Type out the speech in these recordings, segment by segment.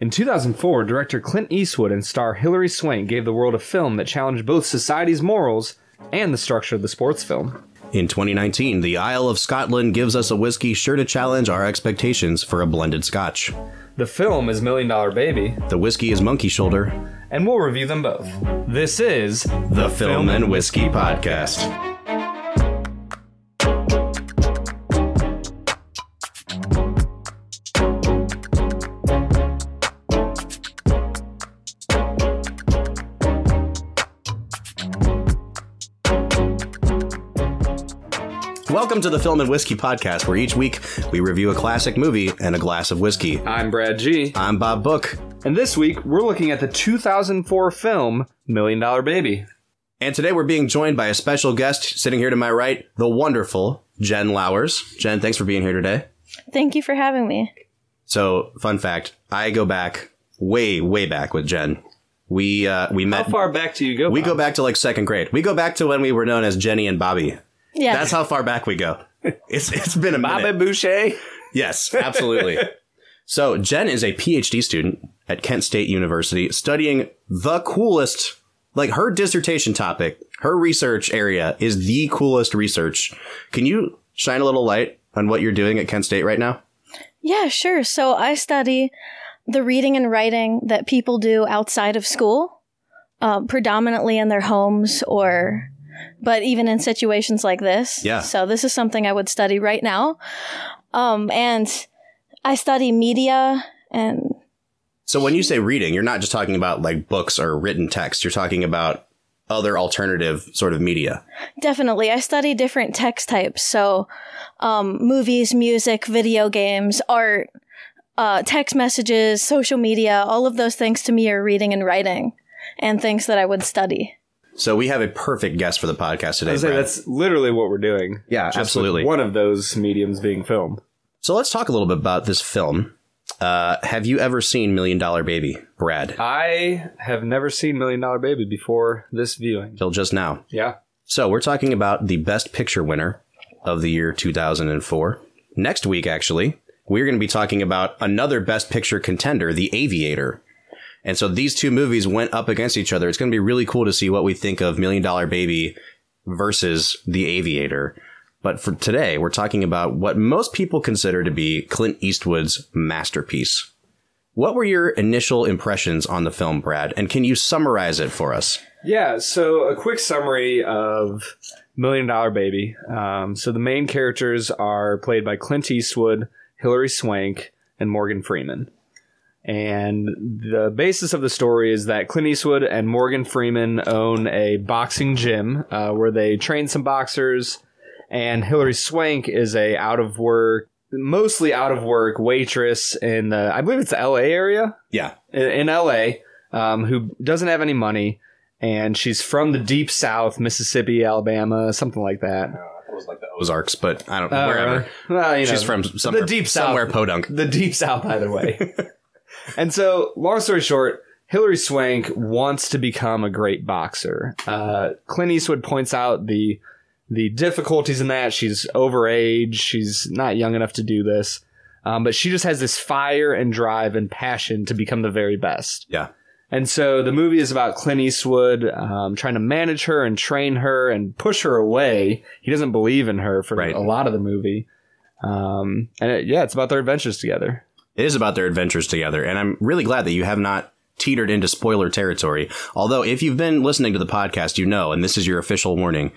In 2004, director Clint Eastwood and star Hilary Swank gave the world a film that challenged both society's morals and the structure of the sports film. In 2019, the Isle of Scotland gives us a whiskey sure to challenge our expectations for a blended scotch. The film is Million Dollar Baby, The whiskey is Monkey Shoulder, and we'll review them both. This is the Film and Whiskey Podcast. Welcome to the Film and Whiskey Podcast, where each week we review a classic movie and a glass of whiskey. I'm Brad G. I'm Bob Book, And this week, we're looking at the 2004 film Million Dollar Baby. and today we're being joined by a special guest sitting here to my right, the wonderful Jen Lowers. Jen, thanks for being here today. Thank you for having me. So, fun fact: I go back way, way back with Jen. We uh, we met. How far back do you go? we Bob? go back to like second grade. We go back to when we were known as Jenny and Bobby. Yeah. That's how far back we go. It's it's been a minute. Bobby Boucher. Yes, absolutely. so Jen is a PhD student at Kent State University studying the coolest, like her dissertation topic, her research area is the coolest research. Can you shine a little light on what you're doing at Kent State right now? yeah, sure. So I study the reading and writing that people do outside of school, uh, predominantly in their homes or, but even in situations like this. Yeah. So this is something I would study right now. Um, and I study media and So when you say reading, you're not just talking about like books or written text. You're talking about other alternative sort of media. Definitely. I study different text types. So, um, movies, music, video games, art, uh, text messages, social media, all of those things to me are reading and writing and things that I would study. So we have a perfect guest for the podcast today. Say that's literally what we're doing. Yeah, Just absolutely. One of those mediums being film. So let's talk a little bit about this film. Uh, have you ever seen Million Dollar Baby, Brad? I have never seen Million Dollar Baby before this viewing. Till just now. Yeah. So we're talking about the Best Picture winner of the year 2004. Next week, actually, we're going to be talking about another Best Picture contender, The Aviator. And so these two movies went up against each other. It's going to be really cool to see what we think of Million Dollar Baby versus The Aviator. But for today, we're talking about what most people consider to be Clint Eastwood's masterpiece. What were your initial impressions on the film, Brad? And can you summarize it for us? Yeah, so a quick summary of Million Dollar Baby. Um, so the main characters are played by Clint Eastwood, Hilary Swank, and Morgan Freeman. And the basis of the story is that Clint Eastwood and Morgan Freeman own a boxing gym uh, where they train some boxers, and Hilary Swank is a out of work, mostly out of work waitress in the I believe it's the L.A. area Yeah. in, in LA um, who doesn't have any money and she's from the deep south, Mississippi, Alabama, something like that. It was like the Ozarks, but I don't Uh, wherever. well, you know, She's from somewhere, the deep south, somewhere podunk. the deep south either way. and so, long story short, Hilary Swank wants to become a great boxer. Uh, Clint Eastwood points out the the difficulties in that. She's overage. She's not young enough to do this. Um, but she just has this fire and drive and passion to become the very best. Yeah. And so the movie is about Clint Eastwood um, trying to manage her and train her and push her away. He doesn't believe in her for Right. a lot of the movie. Um, and it, yeah, it's about their adventures together. It is about their adventures together, and I'm really glad that you have not teetered into spoiler territory. Although, if you've been listening to the podcast, you know, and this is your official warning,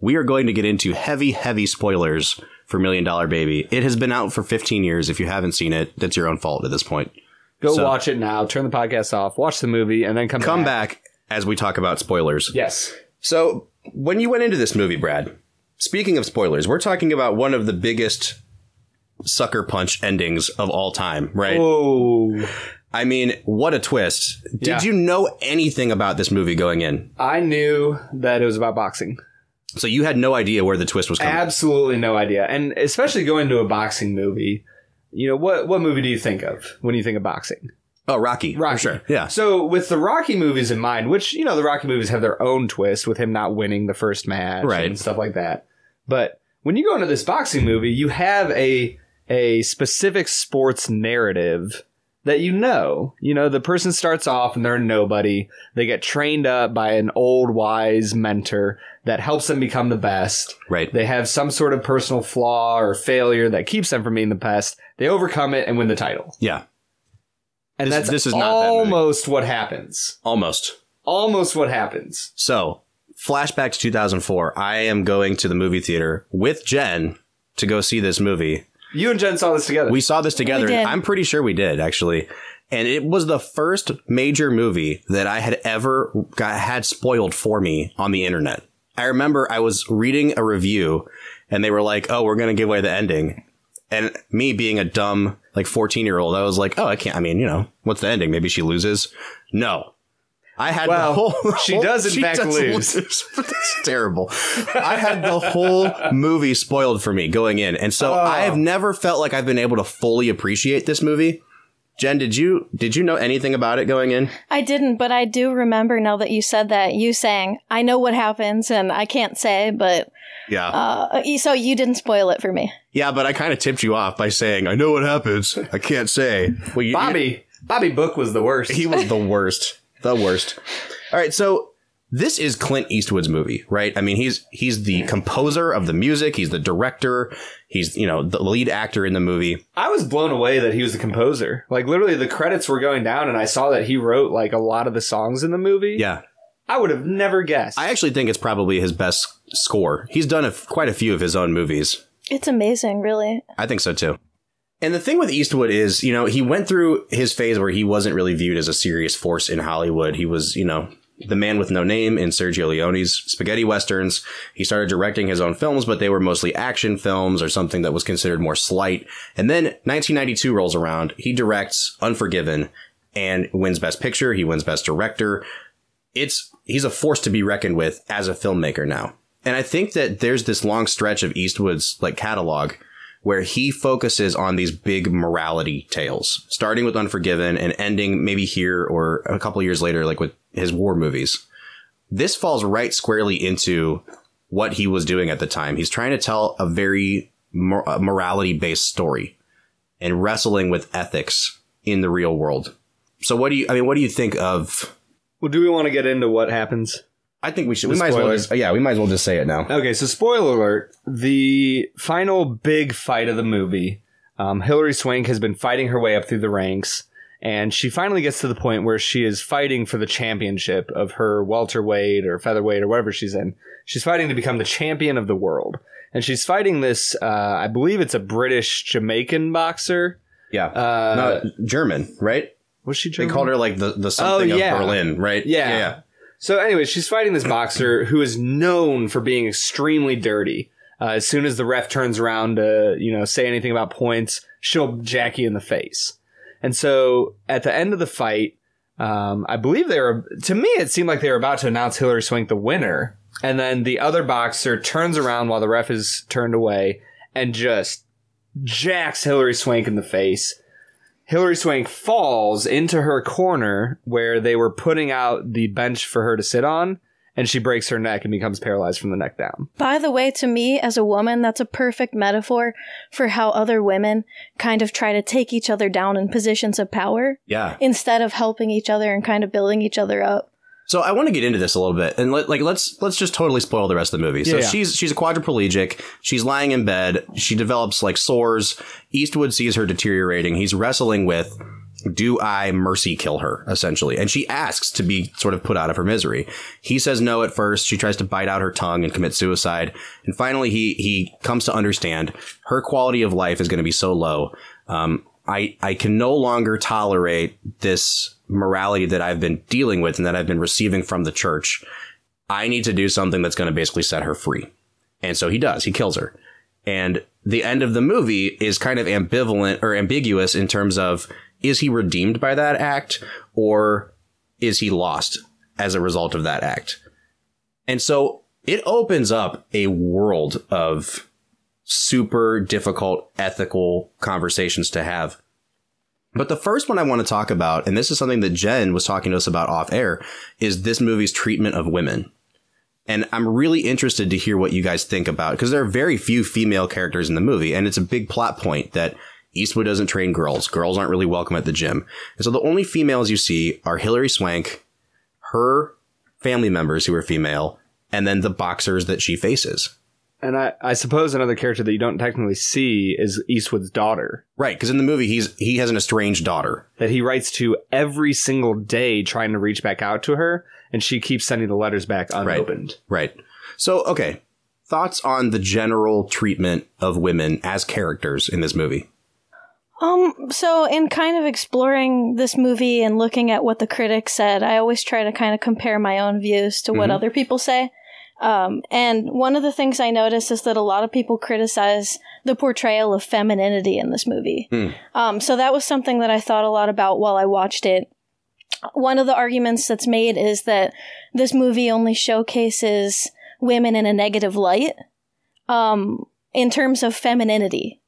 we are going to get into heavy, heavy spoilers for Million Dollar Baby. It has been out for 15 years. If you haven't seen it, that's your own fault at this point. Go So- watch it now. Turn the podcast off. Watch the movie, and then come Come back as we talk about spoilers. Yes. So, when you went into this movie, Brad, speaking of spoilers, we're talking about one of the biggest sucker punch endings of all time, right? Oh, I mean, what a twist. Did Yeah. you know anything about this movie going in? I knew that it was about boxing. So you had no idea where the twist was coming. Absolutely no idea, and especially going to a boxing movie. You know what? What movie do you think of when you think of boxing? oh, Rocky. for Rocky. sure. Yeah. So with the Rocky movies in mind, which you know the Rocky movies have their own twist with him not winning the first match Right. and stuff like that. But when you go into this boxing movie, you have a a specific sports narrative that you know. You know, the person starts off and they're nobody. They get trained up by an old wise mentor that helps them become the best. Right. They have some sort of personal flaw or failure that keeps them from being the best. They overcome it and win the title. yeah. And This- that's this is that almost what happens. Almost. Almost what happens. So, flashback to 2004. I am going to the movie theater with Jen to go see this movie. You and Jen saw this together. We saw this together. did. I'm pretty sure we did actually. And it was the first major movie that I had ever got had spoiled for me on the internet. I remember I was reading a review and they were like, "Oh, we're going to give away the ending." And me being a dumb like 14-year-old, I was like, "Oh, I can't I mean, you know, what's the ending? Maybe she loses?" No. I had Well, the whole she does in fact lose. it's terrible. I had the whole movie spoiled for me going in. And so Oh. I have never felt like I've been able to fully appreciate this movie. Jen, did you did you know anything about it going in? I didn't, but I do remember now that you said that, you saying, I know what happens and I can't say, but, Yeah. uh, so you didn't spoil it for me. yeah, but I kind of tipped you off by saying, I know what happens. I can't say. Well, you, Bobby. Bobby Book was the worst. he was the worst. The worst. All right, so this is Clint Eastwood's movie, right? I mean, he's he's the composer of the music, he's the director, he's, you know, the lead actor in the movie. I was blown away that he was the composer. Like literally the credits were going down and I saw that he wrote like a lot of the songs in the movie. Yeah. I would have never guessed. I actually think it's probably his best score. He's done a, quite a few of his own movies. It's amazing, really. I think so too. And the thing with Eastwood is, you know, he went through his phase where he wasn't really viewed as a serious force in Hollywood. He was, you know, the man with no name in Sergio Leone's spaghetti westerns. He started directing his own films, but they were mostly action films or something that was considered more slight. And then 1992 rolls around. He directs Unforgiven and wins Best Picture. He wins Best Director. It's he's a force to be reckoned with as a filmmaker now. And I think that there's this long stretch of Eastwood's like catalog where he focuses on these big morality tales, starting with Unforgiven and ending maybe here or a couple years later, like with his war movies. This falls right squarely into what he was doing at the time. He's trying to tell a very mor- morality based story and wrestling with ethics in the real world. So what do you, I mean, what do you think of, well, do we want to get into what happens? I think we should, The we might as well just, yeah, we might as well just say it now. Okay, so spoiler alert: the final big fight of the movie, um, Hilary Swank has been fighting her way up through the ranks, and she finally gets to the point where she is fighting for the championship of her welterweight or featherweight or whatever she's in. She's fighting to become the champion of the world, and she's fighting this. Uh, I believe it's a British Jamaican boxer. Yeah. Uh, German, right? was she? They called her like the, the something Oh, yeah. of Berlin, right? Yeah, yeah. So anyway, she's fighting this boxer who is known for being extremely dirty. Uh, as soon as the ref turns around to, you know, say anything about points, she'll jack you in the face. And so at the end of the fight, um, I believe they were, to me, it seemed like they were about to announce Hilary Swank the winner. And then the other boxer turns around while the ref is turned away and just jacks Hilary Swank in the face. Hilary Swank falls into her corner where they were putting out the bench for her to sit on, and she breaks her neck and becomes paralyzed from the neck down. By the way, to me, as a woman, that's a perfect metaphor for how other women kind of try to take each other down in positions of power Yeah. instead of helping each other and kind of building each other up. So I want to get into this a little bit, and let, like let's let's just totally spoil the rest of the movie. So Yeah, yeah. she's she's a quadriplegic. She's lying in bed. She develops like sores. Eastwood sees her deteriorating. He's wrestling with, do I mercy kill her essentially? And she asks to be sort of put out of her misery. He says no at first. She tries to bite out her tongue and commit suicide. And finally, he he comes to understand her quality of life is going to be so low. Um, I I can no longer tolerate this morality that I've been dealing with and that I've been receiving from the church. I need to do something that's going to basically set her free. And so he does. He kills her. And the end of the movie is kind of ambivalent or ambiguous in terms of is he redeemed by that act or is he lost as a result of that act? And so it opens up a world of super difficult ethical conversations to have. But the first one I want to talk about, and this is something that Jen was talking to us about off air, is this movie's treatment of women. And I'm really interested to hear what you guys think about because there are very few female characters in the movie, and it's a big plot point that Eastwood doesn't train girls. Girls aren't really welcome at the gym. And so the only females you see are Hilary Swank, her family members who are female, and then the boxers that she faces. And I, I suppose another character that you don't technically see is Eastwood's daughter Right, because in the movie he's he has an estranged daughter. that he writes to every single day trying to reach back out to her, and she keeps sending the letters back unopened. Right. So, okay. Thoughts on the general treatment of women as characters in this movie? Um, so in kind of exploring this movie and looking at what the critics said, I always try to kind of compare my own views to what Mhm. other people say. Um, and one of the things I noticed is that a lot of people criticize the portrayal of femininity in this movie. Hmm. Um, so that was something that I thought a lot about while I watched it. One of the arguments that's made is that this movie only showcases women in a negative light um, in terms of femininity.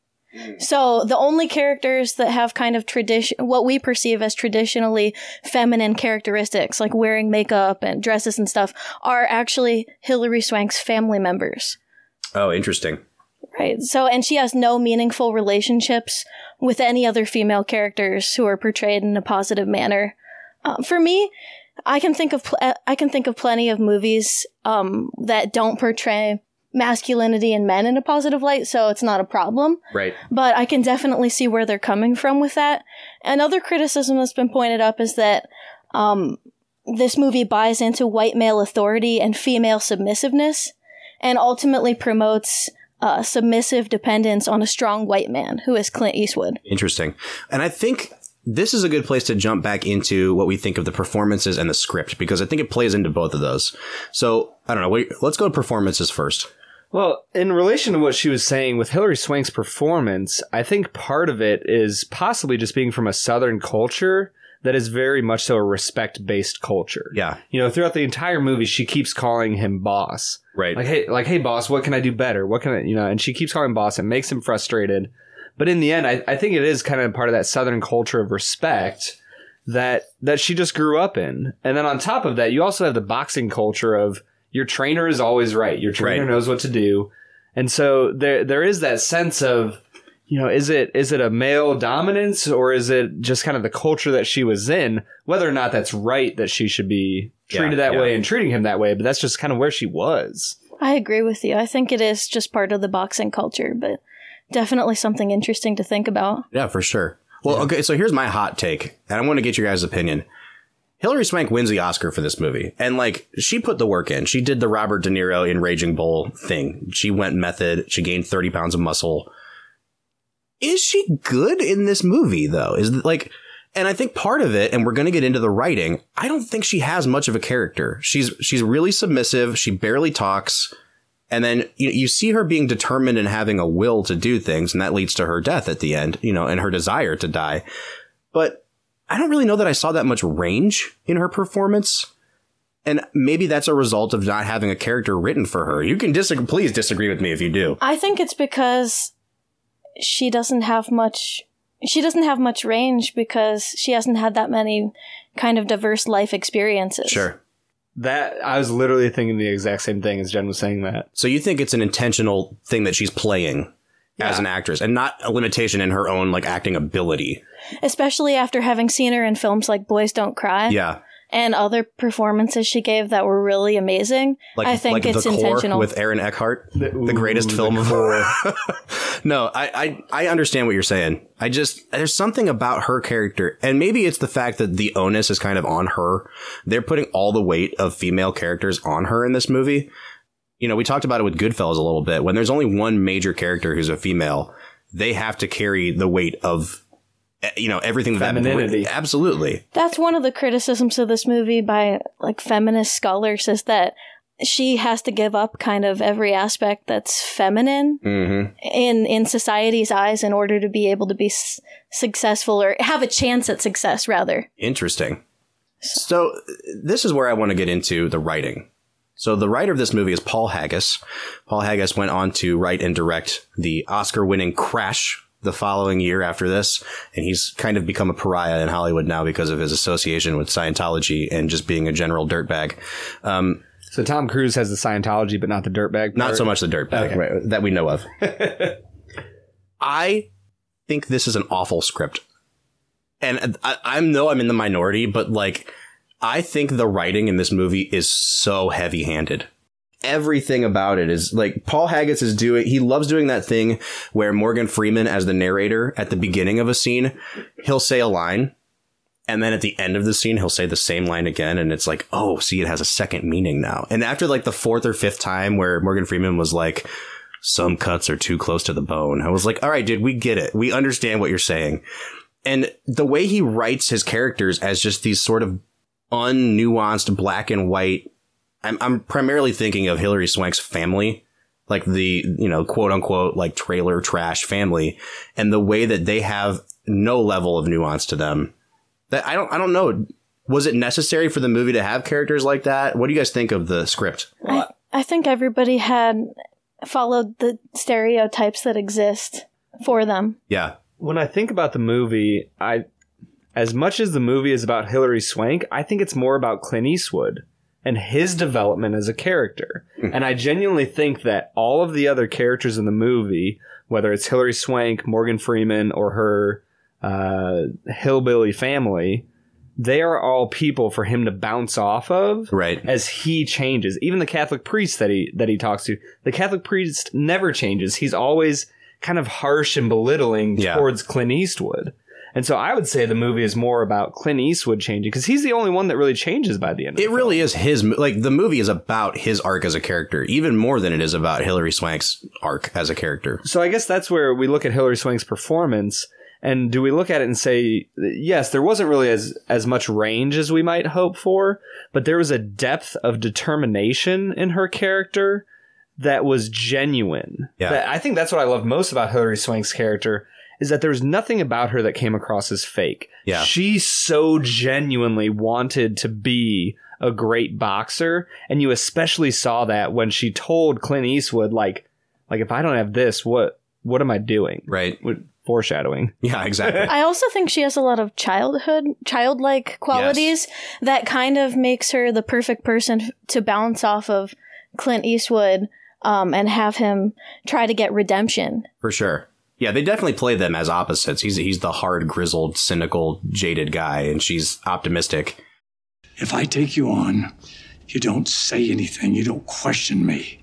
So the only characters that have kind of tradition, what we perceive as traditionally feminine characteristics, like wearing makeup and dresses and stuff, are actually Hilary Swank's family members. Oh, interesting. Right. So, and she has no meaningful relationships with any other female characters who are portrayed in a positive manner. Uh, for me, I can think of pl- I can think of plenty of movies um, that don't portray masculinity in men in a positive light, so it's not a problem Right. but I can definitely see where they're coming from with that. Another criticism that's been pointed up is that um, this movie buys into white male authority and female submissiveness, and ultimately promotes uh, submissive dependence on a strong white man who is Clint Eastwood. Interesting. And I think this is a good place to jump back into what we think of the performances and the script because I think it plays into both of those. So, I don't know. Wait, let's go to performances first. Well, in relation to what she was saying with Hilary Swank's performance, I think part of it is possibly just being from a Southern culture that is very much so a respect based culture. Yeah. You know, throughout the entire movie, she keeps calling him boss. Right. Like, hey, like, hey, boss, what can I do better? What can I, you know, and she keeps calling him boss. It makes him frustrated. But in the end, I, I think it is kind of part of that Southern culture of respect that that she just grew up in. And then on top of that, you also have the boxing culture of your trainer is always right. Your trainer Right. knows what to do. And so there there is that sense of you know, is it is it a male dominance or is it just kind of the culture that she was in? Whether or not that's right that she should be treated Yeah, that yeah. way and treating him that way, but that's just kind of where she was. I agree with you. I think it is just part of the boxing culture, but definitely something interesting to think about. Yeah, for sure. Well, okay, so here's my hot take, and I want to get your guys' opinion. Hilary Swank wins the Oscar for this movie, and like she put the work in. She did the Robert De Niro in Raging Bull thing. She went method. She gained thirty pounds of muscle. Is she good in this movie though? Is like, and I think part of it, and we're going to get into the writing. I don't think she has much of a character. She's she's really submissive. She barely talks. And then you, you see her being determined and having a will to do things, and that leads to her death at the end, you know, and her desire to die. But I don't really know that I saw that much range in her performance. And maybe that's a result of not having a character written for her. You can disagree, please disagree with me if you do. I think it's because she doesn't have much she doesn't have much range because she hasn't had that many kind of diverse life experiences. Sure. That I was literally thinking the exact same thing as Jen was saying that. So you think it's an intentional thing that she's playing as an actress and not a limitation in her own like acting ability. Especially after having seen her in films like Boys Don't Cry Yeah. and other performances she gave that were really amazing. Like, I think like it's the core intentional. with Aaron Eckhart, the, Ooh, greatest the film of Core. no, I, I I understand what you're saying. I just there's something about her character, and maybe it's the fact that the onus is kind of on her. They're putting all the weight of female characters on her in this movie. You know, we talked about it with Goodfellas a little bit. When there's only one major character who's a female, they have to carry the weight of eh, you know everything that Femininity. Absolutely, That's one of the criticisms of this movie by like feminist scholars is that she has to give up kind of every aspect that's feminine Mm-hmm. in in society's eyes in order to be able to be s- successful or have a chance at success rather Interesting. So this is where I want to get into the writing. So the writer of this movie is Paul Haggis. Paul Haggis went on to write and direct the Oscar-winning Crash the following year after this, and he's kind of become a pariah in Hollywood now because of his association with Scientology and just being a general dirtbag. Um, So Tom Cruise has the Scientology, but not the dirtbag. not so much the dirtbag Okay. that we know of. I think this is an awful script, and I, I know I'm in the minority, but like, I think the writing in this movie is so heavy-handed. Everything about it is like Paul Haggis is doing. He loves doing that thing where Morgan Freeman, as the narrator at the beginning of a scene, he'll say a line, and then at the end of the scene, he'll say the same line again, and it's like, oh, see, it has a second meaning now. And after like the fourth or fifth time where Morgan Freeman was like, some cuts are too close to the bone, I was like, all right, dude, we get it. We understand what you're saying. And the way he writes his characters as just these sort of unnuanced black and white, I'm, I'm primarily thinking of Hilary Swank's family like the you know quote unquote like trailer trash family and the way that they have no level of nuance to them that I don't I don't know. Was it necessary for the movie to have characters like that? What do you guys think of the script? I, I think everybody had followed the stereotypes that exist for them Yeah. when I think about the movie, I as much as the movie is about Hilary Swank, I think it's more about Clint Eastwood and his development as a character. and I genuinely think that all of the other characters in the movie, whether it's Hilary Swank, Morgan Freeman, or her uh, hillbilly family, they are all people for him to bounce off of Right. as he changes. Even the Catholic priest that he that he talks to, the Catholic priest never changes. He's always kind of harsh and belittling Yeah. towards Clint Eastwood. And so I would say the movie is more about Clint Eastwood changing because he's the only one that really changes by the end. Of It the really is his like the movie is about his arc as a character, even more than it is about Hilary Swank's arc as a character. So I guess that's where we look at Hilary Swank's performance and do we look at it and say yes, there wasn't really as as much range as we might hope for, but there was a depth of determination in her character that was genuine. Yeah. That- I think that's what I love most about Hilary Swank's character is that there was nothing about her that came across as fake. Yeah. She so genuinely wanted to be a great boxer, and you especially saw that when she told Clint Eastwood like like if I don't have this, what what am I doing? Right. With foreshadowing. Yeah, exactly. I also think she has a lot of childhood, childlike qualities that kind of makes her the perfect person to bounce off of Clint Eastwood um, and have him try to get redemption. For sure. Yeah, they definitely play them as opposites. He's he's the hard, grizzled, cynical, jaded guy, and she's optimistic. If I take you on, you don't say anything. You don't question me.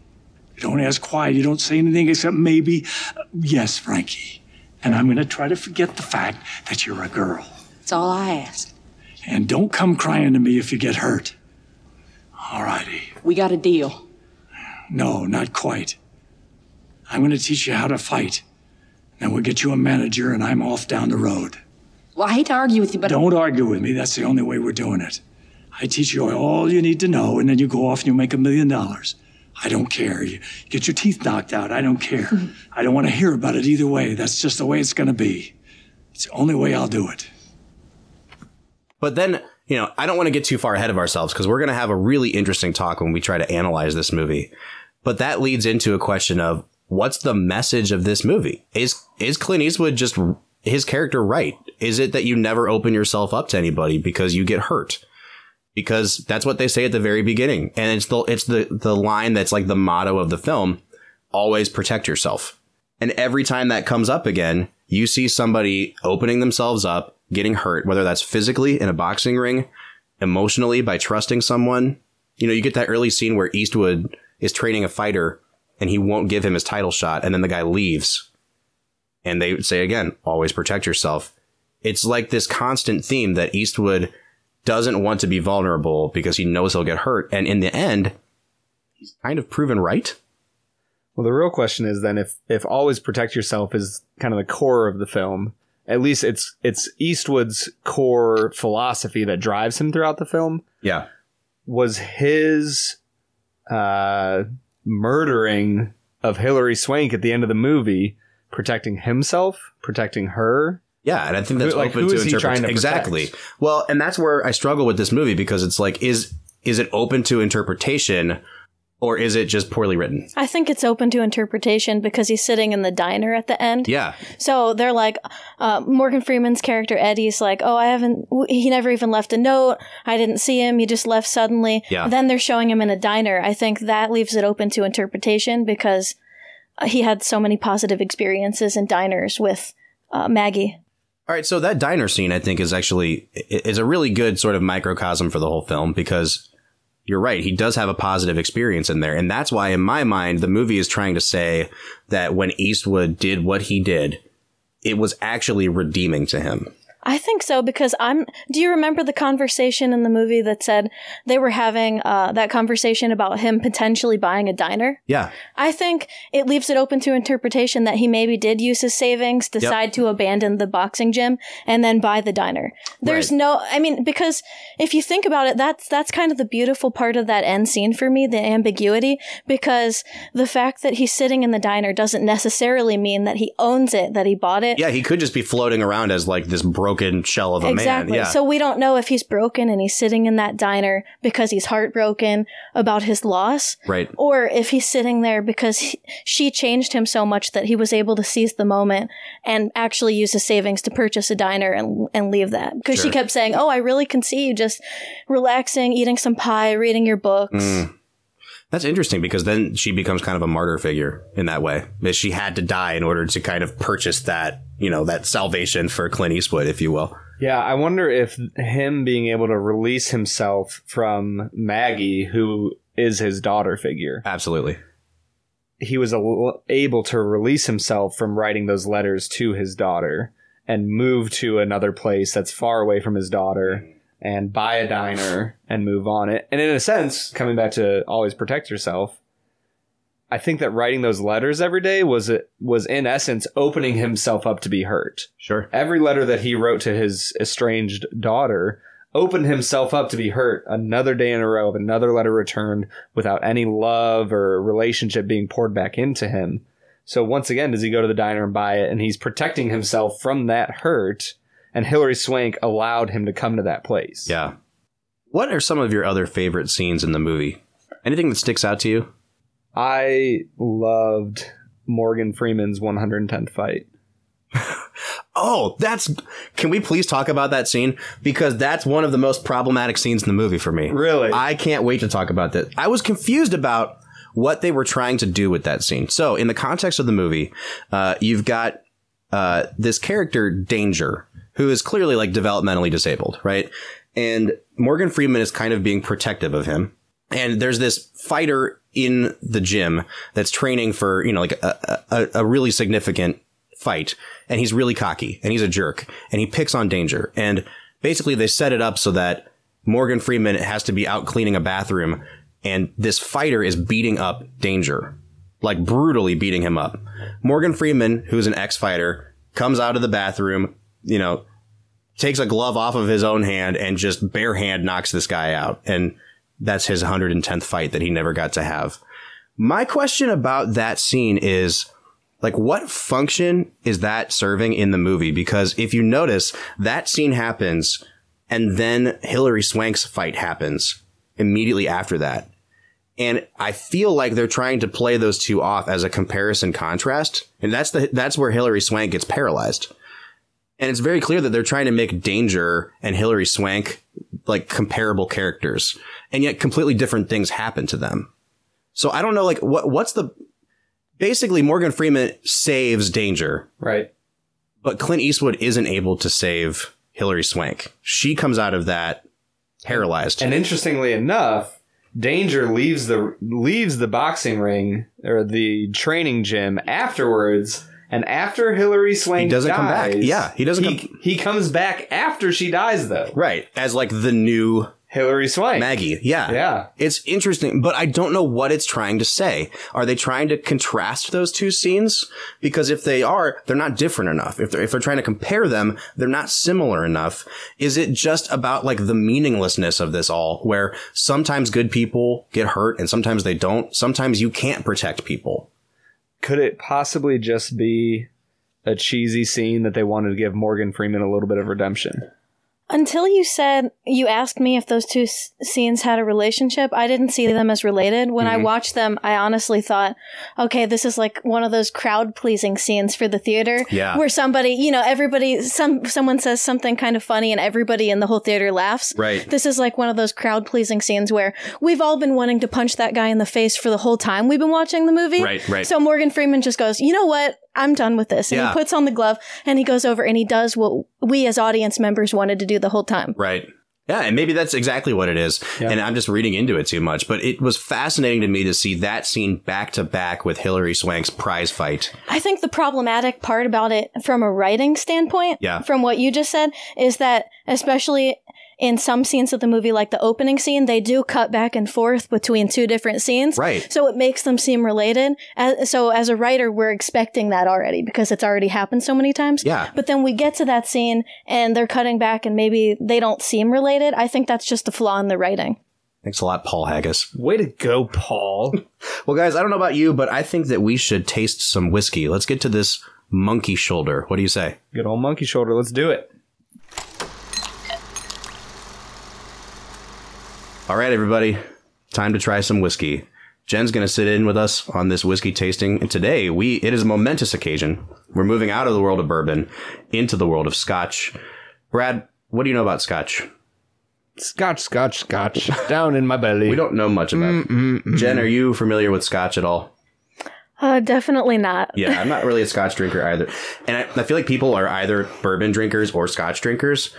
You don't ask why. You don't say anything except maybe, uh, yes, Frankie. And I'm going to try to forget the fact that you're a girl. That's all I ask. And don't come crying to me if you get hurt. All righty. We got a deal. No, not quite. I'm going to teach you how to fight. Then we'll get you a manager, and I'm off down the road. Well, I hate to argue with you, but Don't argue with me. That's the only way we're doing it. I teach you all you need to know, and then you go off and you make a million dollars. I don't care. You get your teeth knocked out. I don't care. I don't want to hear about it either way. That's just the way it's going to be. It's the only way I'll do it. But then, you know, I don't want to get too far ahead of ourselves because we're going to have a really interesting talk when we try to analyze this movie. But that leads into a question of what's the message of this movie? Is is Clint Eastwood just his character right? Is it that you never open yourself up to anybody because you get hurt? Because that's what they say at the very beginning. And it's the it's the the line that's like the motto of the film, always protect yourself. And every time that comes up again, you see somebody opening themselves up, getting hurt, whether that's physically in a boxing ring, emotionally by trusting someone. You know, you get that early scene where Eastwood is training a fighter and he won't give him his title shot, and then the guy leaves. And they say again, always protect yourself. It's like this constant theme that Eastwood doesn't want to be vulnerable because he knows he'll get hurt. And in the end, he's kind of proven right. Well, the real question is then if if always protect yourself is kind of the core of the film. At least it's it's Eastwood's core philosophy that drives him throughout the film. Yeah. Was his uh, murdering of Hilary Swank at the end of the movie, protecting himself, protecting her. Yeah, and I think that's Who- like, open who to interpretation. Exactly. protect? Well, and that's where I struggle with this movie because it's like, is is it open to interpretation, or is it just poorly written? I think it's open to interpretation because he's sitting in the diner at the end. Yeah, So they're like, uh, Morgan Freeman's character Eddie's like, oh, I haven't, w- he never even left a note. I didn't see him. He just left suddenly. Yeah. Then they're showing him in a diner. I think that leaves it open to interpretation because uh, he had so many positive experiences in diners with uh, Maggie. All right, so that diner scene, I think, is actually is a really good sort of microcosm for the whole film because you're right. He does have a positive experience in there, and that's why, in my mind, the movie is trying to say that when Eastwood did what he did, it was actually redeeming to him. I think so because I'm. Do you remember the conversation in the movie that said they were having uh, that conversation about him potentially buying a diner? Yeah, I think it leaves it open to interpretation that he maybe did use his savings, decide to abandon the boxing gym, and then buy the diner. There's Right. no, I mean, because if you think about it, that's that's kind of the beautiful part of that end scene for me, the ambiguity. Because the fact that he's sitting in the diner doesn't necessarily mean that he owns it, that he bought it. yeah. He could just be floating around as like this broken shell of a Exactly. man. Yeah, So we don't know if he's broken and he's sitting in that diner because he's heartbroken about his loss, right. or if he's sitting there because he, she changed him so much that he was able to seize the moment and actually use his savings to purchase a diner and and leave that because she kept saying, "Oh, I really can see you just relaxing, eating some pie, reading your books." Mm. That's interesting because then she becomes kind of a martyr figure in that way. That she had to die in order to kind of purchase that, you know, that salvation for Clint Eastwood, if you will. Yeah, I wonder if him being able to release himself from Maggie, who is his daughter figure, Absolutely. he was able to release himself from writing those letters to his daughter and move to another place that's far away from his daughter and buy a diner and move on it. And in a sense, coming back to always protect yourself, I think that writing those letters every day was was in essence opening himself up to be hurt. Sure. Every letter that he wrote to his estranged daughter opened himself up to be hurt another day in a row of another letter returned without any love or relationship being poured back into him. So once again, does he go to the diner and buy it? And he's protecting himself from that hurt. And Hilary Swank allowed him to come to that place. Yeah. What are some of your other favorite scenes in the movie? Anything that sticks out to you? I loved Morgan Freeman's 110th fight. Oh, that's. Can we please talk about that scene? Because that's one of the most problematic scenes in the movie for me. Really? I can't wait to talk about that. I was confused about what they were trying to do with that scene. So, in the context of the movie, uh, you've got uh, this character, Danger, who is clearly like developmentally disabled, right? And Morgan Freeman is kind of being protective of him. And there's this fighter in the gym that's training for, you know, like a, a, a really significant fight. And he's really cocky and he's a jerk and he picks on Danger. And basically they set it up so that Morgan Freeman has to be out cleaning a bathroom and this fighter is beating up Danger, like brutally beating him up. Morgan Freeman, who's an ex-fighter, comes out of the bathroom, you know, takes a glove off of his own hand and just bare hand knocks this guy out. And that's his 110th fight that he never got to have. My question about that scene is like, what function is that serving in the movie? Because if you notice, that scene happens and then Hilary Swank's fight happens immediately after that. And I feel like they're trying to play those two off as a comparison contrast. And that's the, that's where Hilary Swank gets paralyzed. And it's very clear that they're trying to make Danger and Hilary Swank like comparable characters. And yet completely different things happen to them. So I don't know, like, what, what's the, basically Morgan Freeman saves Danger, Right. but Clint Eastwood isn't able to save Hilary Swank. She comes out of that paralyzed. And interestingly enough, Danger leaves the leaves the boxing ring or the training gym afterwards, and after Hilary Swank He doesn't come back. Yeah, he doesn't He, come- he comes back after she dies, though. right. As like the new Hilary Swank. Maggie. Yeah. Yeah. It's interesting, but I don't know what it's trying to say. Are they trying to contrast those two scenes? Because if they are, they're not different enough. If they're, if they're trying to compare them, they're not similar enough. Is it just about like the meaninglessness of this all, where sometimes good people get hurt and sometimes they don't? Sometimes you can't protect people. Could it possibly just be a cheesy scene that they wanted to give Morgan Freeman a little bit of redemption? Until you said you asked me if those two s- scenes had a relationship, I didn't see them as related. When I mm-hmm. watched them, I honestly thought, okay, this is like one of those crowd pleasing scenes for the theater, Yeah. where somebody, you know, everybody, some someone says something kind of funny, and everybody in the whole theater laughs. Right. This is like one of those crowd pleasing scenes where we've all been wanting to punch that guy in the face for the whole time we've been watching the movie. Right, right. So Morgan Freeman just goes, you know what? I'm done with this. And Yeah. he puts on the glove and he goes over and he does what we as audience members wanted to do the whole time. Right. Yeah, and maybe that's exactly what it is. And I'm just reading into it too much, but it was fascinating to me to see that scene back to back with Hilary Swank's prize fight. I think the problematic part about it from a writing standpoint, Yeah. from what you just said, is that especially in some scenes of the movie, like the opening scene, they do cut back and forth between two different scenes. Right. So it makes them seem related. As, so as a writer, we're expecting that already because it's already happened so many times. Yeah. But then we get to that scene and they're cutting back and maybe they don't seem related. I think that's just a flaw in the writing. Thanks a lot, Paul Haggis. Way to go, Paul. Well, guys, I don't know about you, but I think that we should taste some whiskey. Let's get to this monkey shoulder. What do you say? Good old monkey shoulder. Let's do it. All right, everybody, time to try some whiskey. Jen's going to sit in with us on this whiskey tasting, and today we it is a momentous occasion. We're moving out of the world of bourbon into the world of Scotch. Brad, what do you know about Scotch? Scotch, scotch, scotch. Down in my belly. We don't know much about. it. Mm, mm, mm, Jen, are you familiar with Scotch at all? Uh, definitely not. Yeah, I'm not really a Scotch drinker either, and I, I feel like people are either bourbon drinkers or Scotch drinkers.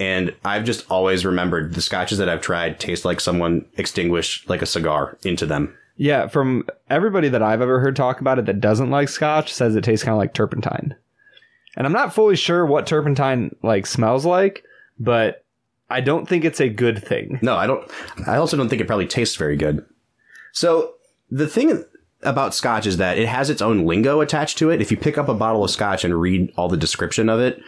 And I've just always remembered the scotches that I've tried taste like someone extinguished like a cigar into them. Yeah, from everybody that I've ever heard talk about it that doesn't like scotch says it tastes kind of like turpentine. And I'm not fully sure what turpentine like smells like, but I don't think it's a good thing. No, I don't. I also don't think it probably tastes very good. So the thing about scotch is that it has its own lingo attached to it. If you pick up a bottle of scotch and read all the description of it,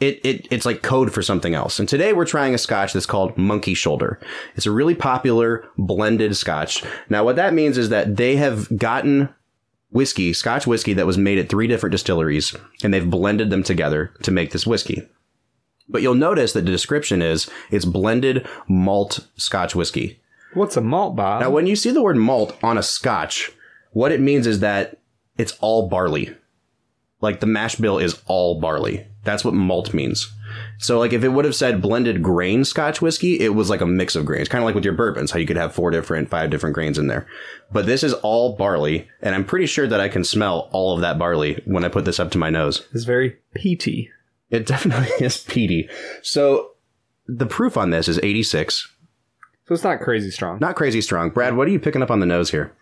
it, it it's like code for something else. And today we're trying a scotch that's called Monkey Shoulder. It's a really popular blended scotch. Now what that means is that they have gotten whiskey, scotch whiskey that was made at three different distilleries and they've blended them together to make this whiskey. But you'll notice that the description is it's blended malt scotch whiskey. What's a malt, Bob? Now, when you see the word malt on a scotch, what it means is that it's all barley. Like the mash bill is all barley. That's what malt means. So, like, if it would have said blended grain scotch whiskey, it was like a mix of grains, kind of like with your bourbons, how you could have four different, five different grains in there. But this is all barley, and I'm pretty sure that I can smell all of that barley when I put this up to my nose. it's very peaty. It definitely is peaty. So, the proof on this is 86. So it's not crazy strong. Not crazy strong. Brad, what are you picking up on the nose here?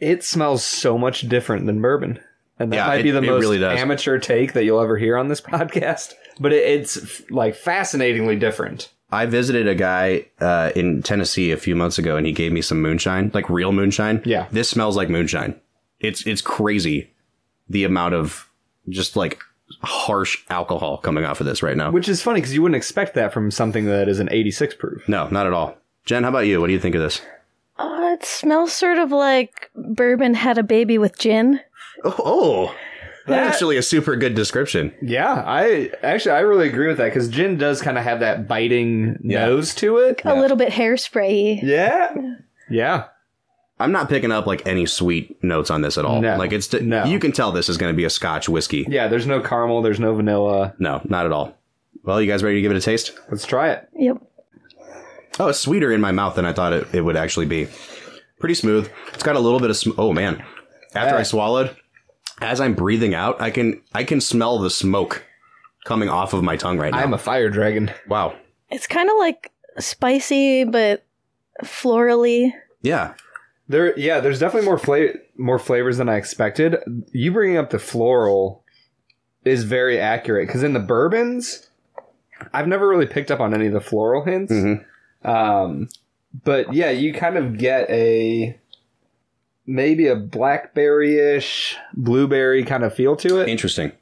It smells so much different than bourbon. And that Yeah, might it- be the most really amateur take that you'll ever hear on this podcast. But it, it's f- like fascinatingly different. I visited a guy uh, in Tennessee a few months ago, and he gave me some moonshine, like real moonshine. Yeah. this smells like moonshine. It's it's crazy the amount of just like harsh alcohol coming off of this right now. Which is funny because you wouldn't expect that from something that is an 86 proof. no, not at all. Jen, how about you? What do you think of this? Uh, it smells sort of like bourbon had a baby with gin. Oh, that's actually a super good description. Yeah, I actually I really agree with that because gin does kind of have that biting Yeah. nose to it. A little bit hairspray. Yeah, yeah. I'm not picking up like any sweet notes on this at all. No. Like it's No. you can tell this is going to be a Scotch whiskey. Yeah, there's no caramel, there's no vanilla. No, not at all. Well, you guys ready to give it a taste? Let's try it. Yep. Oh, it's sweeter in my mouth than I thought it, it would actually be. Pretty smooth. It's got a little bit of sm- oh man. After Yeah. I swallowed, as I'm breathing out, I can I can smell the smoke coming off of my tongue right now. I'm a fire dragon. wow. It's kind of like spicy, but florally. Yeah. There, yeah, there's definitely more flavor, more flavors than I expected. You bringing up the floral is very accurate because in the bourbons, I've never really picked up on any of the floral hints. Um, but yeah, you kind of get a maybe a blackberry-ish, blueberry kind of feel to it. Interesting.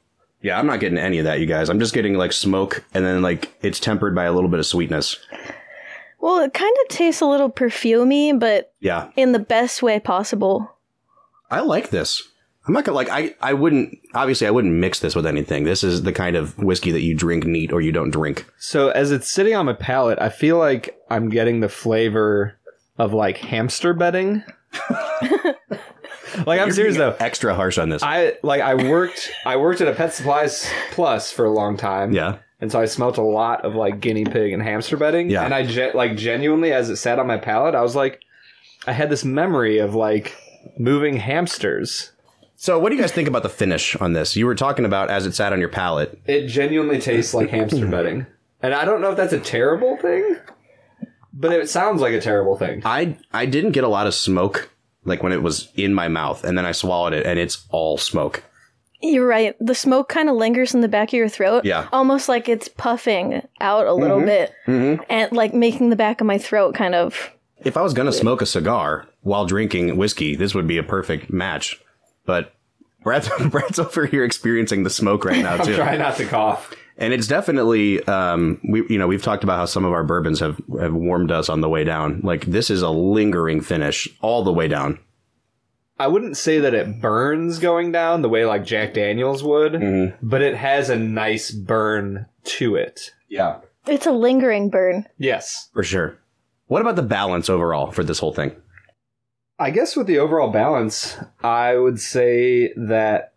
Yeah, I'm not getting any of that, you guys. I'm just getting like smoke, and then like it's tempered by a little bit of sweetness. Well, it kind of tastes a little perfumey, but Yeah, in the best way possible. I like this. I'm not gonna like. I I wouldn't obviously I wouldn't mix this with anything. This is the kind of whiskey that you drink neat or you don't drink. So as it's sitting on my palate, I feel like I'm getting the flavor of like hamster bedding. like I'm serious though. Extra harsh on this. I like I worked I worked at a pet supplies plus for a long time. yeah. And so I smelt a lot of like guinea pig and hamster bedding. Yeah. And I ge- like genuinely as it sat on my palate, I was like I had this memory of like moving hamsters. So what do you guys think about the finish on this? You were talking about as it sat on your palate. It genuinely tastes like hamster bedding. And I don't know if that's a terrible thing, but it sounds like a terrible thing. I I didn't get a lot of smoke like when it was in my mouth, and then I swallowed it, and it's all smoke. You're right. The smoke kind of lingers in the back of your throat. Yeah. Almost like it's puffing out a little mm-hmm. bit mm-hmm. and like making the back of my throat kind of. If I was gonna smoke a cigar while drinking whiskey, this would be a perfect match. But Brad's, Brad's over here experiencing the smoke right now I'm too. trying not to cough. And it's definitely, um, we you know we've talked about how some of our bourbons have have warmed us on the way down. Like this is a lingering finish all the way down. I wouldn't say that it burns going down the way like Jack Daniels would, but it has a nice burn to it. Yeah, It's a lingering burn. Yes. for sure. What about the balance overall for this whole thing? I guess with the overall balance, I would say that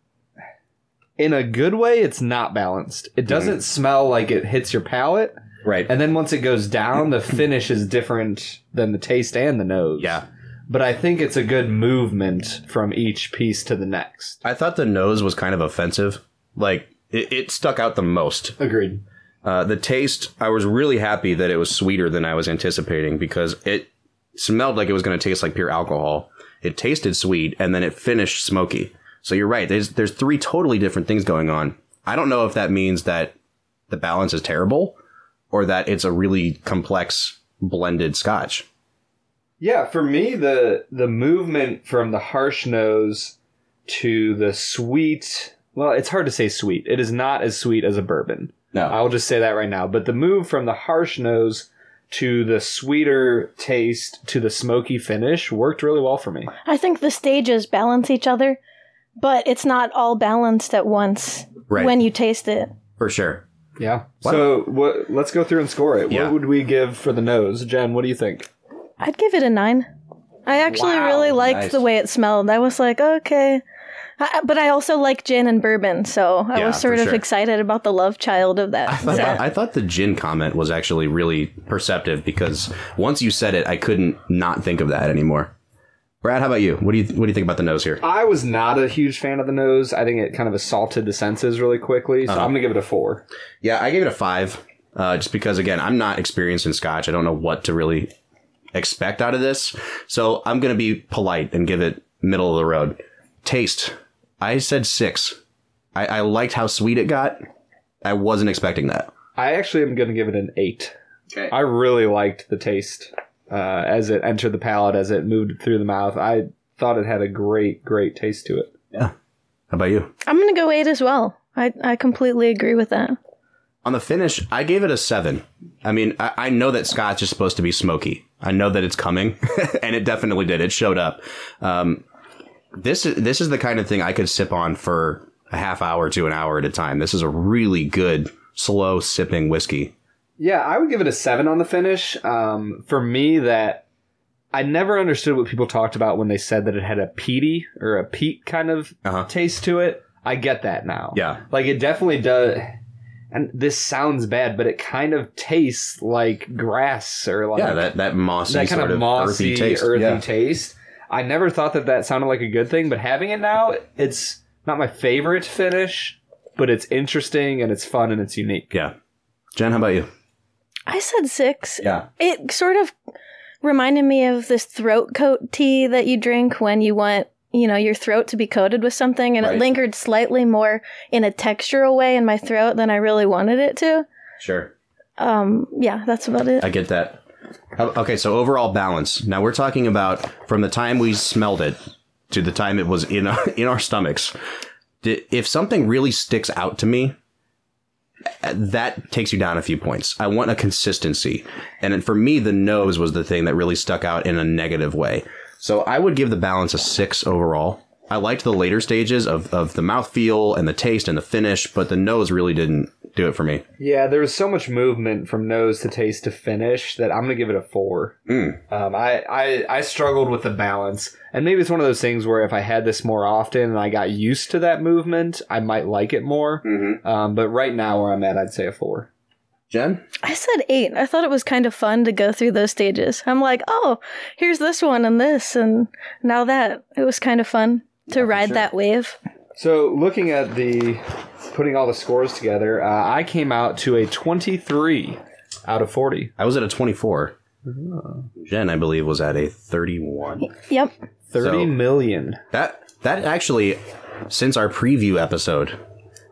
in a good way, it's not balanced. It doesn't smell like it hits your palate. Right. And then once it goes down, the finish is different than the taste and the nose. yeah, But I think it's a good movement from each piece to the next. I thought the nose was kind of offensive. Like it, it stuck out the most. Agreed. Uh, the taste, I was really happy that it was sweeter than I was anticipating because it smelled like it was going to taste like pure alcohol. It tasted sweet and then it finished smoky. So you're right. There's there's three totally different things going on. I don't know if that means that the balance is terrible or that it's a really complex blended scotch. Yeah, for me the the movement from the harsh nose to the sweet well, it's hard to say sweet. It is not as sweet as a bourbon. No. I'll just say that right now. But the move from the harsh nose to the sweeter taste to the smoky finish worked really well for me. I think the stages balance each other, but it's not all balanced at once Right. when you taste it. For sure. Yeah. So what, let's go through and score it. Yeah. What would we give for the nose? Jen, what do you think? I'd give it a nine. I actually Wow, really liked nice. the way it smelled. I was like, okay. I, but I also like gin and bourbon, so I Yeah, was sort of sure. excited about the love child of that. I thought, set. I thought the gin comment was actually really perceptive because once you said it, I couldn't not think of that anymore. Brad, how about you? What do you what do you think about the nose here? I was not a huge fan of the nose. I think it kind of assaulted the senses really quickly. So I'm going to give it a four. Yeah, I gave it a five, uh, just because again, I'm not experienced in Scotch. I don't know what to really expect out of this, so I'm gonna be polite and give it middle of the road. Taste, I said six. I, I liked how sweet it got. I wasn't expecting that. I actually am going to give it an eight. Okay. I really liked the taste uh, as it entered the palate, as it moved through the mouth. I thought it had a great, great taste to it. Yeah. How about you? I'm going to go eight as well. I, I completely agree with that. On the finish, I gave it a seven. I mean, I, I know that Scotch is supposed to be smoky. I know that it's coming, and it definitely did. It showed up. Um, this this is the kind of thing I could sip on for a half hour to an hour at a time. This is a really good slow sipping whiskey. Yeah, I would give it a seven on the finish. Um, for me, that I never understood what people talked about when they said that it had a peaty or a peat kind of Uh-huh. taste to it. I get that now. Yeah. like it definitely does. And this sounds bad, but it kind of tastes like grass or like Yeah, that that mossy that kind sort of mossy, earthy taste. yeah. taste. I never thought that that sounded like a good thing, but having it now, it's not my favorite finish, but it's interesting and it's fun and it's unique. yeah. Jen, how about you? I said six. Yeah. It sort of reminded me of this throat coat tea that you drink when you want, you know, your throat to be coated with something, and Right. it lingered slightly more in a textural way in my throat than I really wanted it to. Sure. Um, yeah, that's about it. I get that. Okay, so overall balance. Now we're talking about from the time we smelled it to the time it was in our, in our stomachs. If something really sticks out to me, that takes you down a few points. I want a consistency. And for me, the nose was the thing that really stuck out in a negative way. So I would give the balance a six overall. I liked the later stages of, of the mouthfeel and the taste and the finish, but the nose really didn't do it for me. Yeah, there was so much movement from nose to taste to finish that I'm gonna give it a four. Um, I, I I struggled with the balance, and maybe it's one of those things where if I had this more often and I got used to that movement, I might like it more. Um, but right now, where I'm at, I'd say a four. Jen? I said eight. I thought it was kind of fun to go through those stages. I'm like, oh, here's this one and this, and now that. It was kind of fun to ride that wave. So looking at the putting all the scores together, uh, I came out to a 23 out of 40. I was at a 24. Jen, I believe, was at a 31. Yep. Thirty So- million. That that actually, since our preview episode,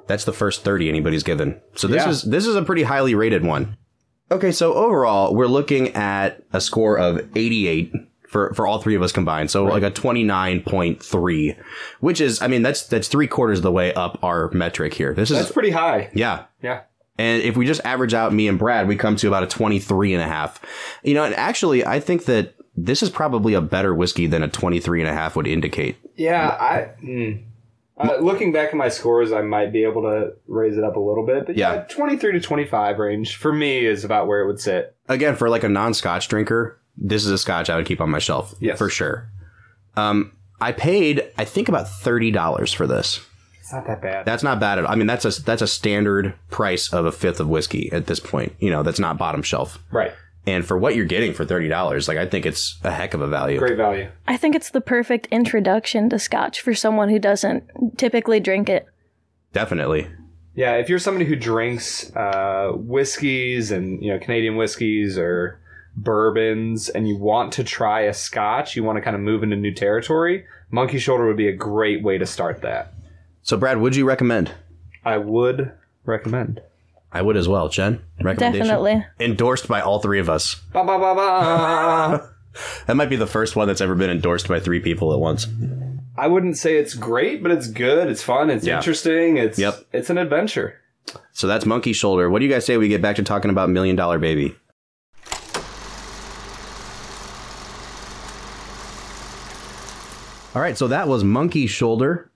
that's the first 30 anybody's given. So this Yeah. is this is a pretty highly rated one. Okay, so overall, we're looking at a score of 88 for, for all three of us combined. So like a 29.3, which is, I mean, that's that's three quarters of the way up our metric here. This is That's pretty high. yeah. Yeah. And if we just average out me and Brad, we come to about a 23 and a half. You know, and actually, I think that this is probably a better whiskey than a 23 and a half would indicate. Yeah, I. Mm. Uh, looking back at my scores, I might be able to raise it up a little bit, but yeah, Yeah. 23 to 25 range for me is about where it would sit. Again, for like a non-scotch drinker, this is a scotch I would keep on my shelf. Yes. For sure. Um, I paid, I think about $30 for this. It's not that bad. That's not bad at all. I mean, that's a, that's a standard price of a fifth of whiskey at this point. You know, that's not bottom shelf. right. And for what you're getting for $30, like, I think it's a heck of a value. Great value. I think it's the perfect introduction to scotch for someone who doesn't typically drink it. Definitely. Yeah, if you're somebody who drinks uh, whiskeys and you know Canadian whiskeys or bourbons, and you want to try a Scotch, you want to kind of move into new territory. Monkey Shoulder would be a great way to start that. So, Brad, would you recommend? I would recommend. I would as well. Jen, recommendation? Definitely. Endorsed by all three of us. Ba ba ba ba. That might be the first one that's ever been endorsed by three people at once. I wouldn't say it's great, but it's good. It's fun. It's Yeah. interesting. It's Yep. It's an adventure. So that's Monkey Shoulder. What do you guys say we get back to talking about Million Dollar Baby? All right, so that was Monkey Shoulder.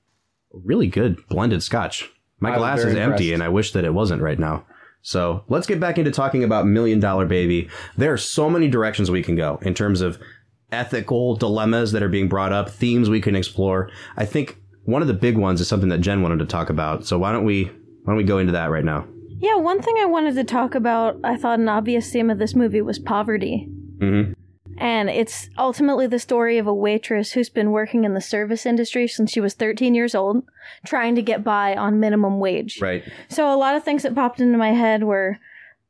Really good blended scotch. My I glass very is empty, and I wish that it wasn't right now. So let's get back into talking about Million Dollar Baby. There are so many directions we can go in terms of ethical dilemmas that are being brought up, themes we can explore. I think one of the big ones is something that Jen wanted to talk about. So why don't we why don't we go into that right now? Yeah, one thing I wanted to talk about, I thought an obvious theme of this movie was poverty. Mhm. And it's ultimately the story of a waitress who's been working in the service industry since she was 13 years old, trying to get by on minimum wage. Right. So a lot of things that popped into my head were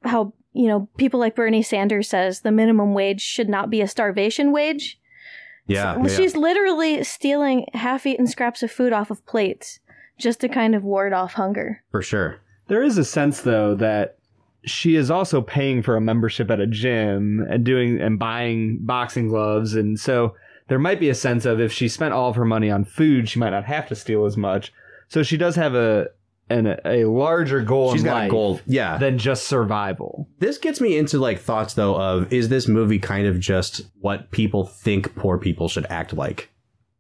how, you know, people like Bernie Sanders says the minimum wage should not be a starvation wage. Yeah. Well, yeah. she's literally stealing half-eaten scraps of food off of plates just to kind of ward off hunger. for sure. There is a sense though that she is also paying for a membership at a gym and doing and buying boxing gloves and so there might be a sense of if she spent all of her money on food she might not have to steal as much so she does have a an, a larger goal She's in got life a goal. Yeah. than just survival This gets me into like thoughts though of is this movie kind of just what people think poor people should act like?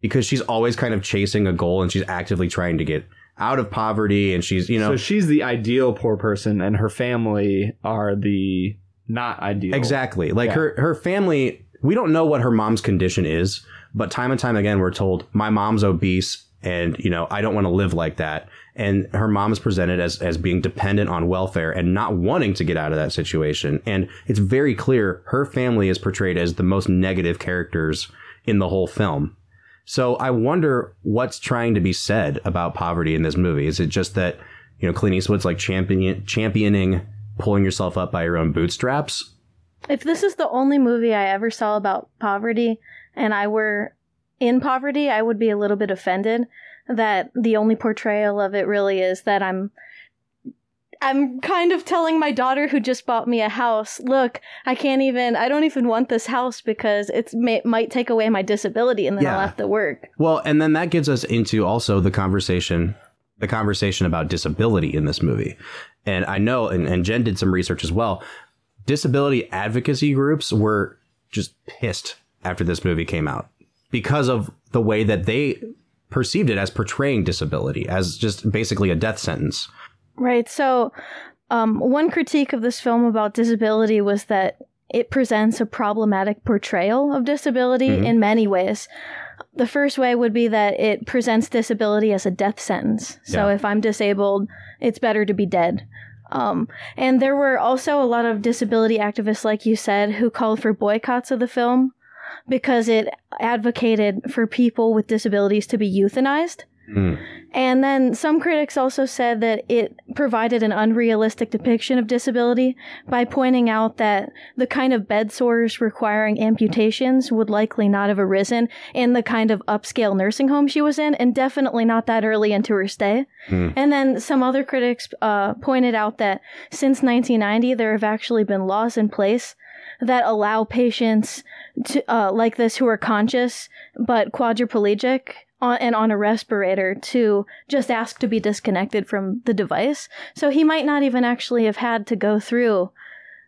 Because she's always kind of chasing a goal and she's actively trying to get out of poverty and she's, you know, so she's the ideal poor person and her family are the not ideal exactly. Like Yeah. her her family, we don't know what her mom's condition is, but time and time again we're told my mom's obese and, you know, I don't want to live like that. And her mom is presented as as being dependent on welfare and not wanting to get out of that situation. And it's very clear her family is portrayed as the most negative characters in the whole film. So I wonder what's trying to be said about poverty in this movie. Is it just that, you know, Clint Eastwood's like champion, championing pulling yourself up by your own bootstraps? If this is the only movie I ever saw about poverty and I were in poverty, I would be a little bit offended that the only portrayal of it really is that I'm I'm kind of telling my daughter who just bought me a house, look, I can't even, I don't even want this house because it's may, might take away my disability and then I'll have to work. Well, and then that gives us into also the conversation, the conversation about disability in this movie. And I know, and, and Jen did some research as well. Disability advocacy groups were just pissed after this movie came out because of the way that they perceived it as portraying disability as just basically a death sentence. Right. So, um, one critique of this film about disability was that it presents a problematic portrayal of disability in many ways. The first way would be that it presents disability as a death sentence. So, Yeah. if I'm disabled, it's better to be dead. Um, and there were also a lot of disability activists, like you said, who called for boycotts of the film because it advocated for people with disabilities to be euthanized. And then some critics also said that it provided an unrealistic depiction of disability by pointing out that the kind of bed sores requiring amputations would likely not have arisen in the kind of upscale nursing home she was in, and definitely not that early into her stay. And then some other critics uh, pointed out that since 1990, there have actually been laws in place that allow patients to, uh, like this who are conscious but quadriplegic on, and on a respirator to just ask to be disconnected from the device. So he might not even actually have had to go through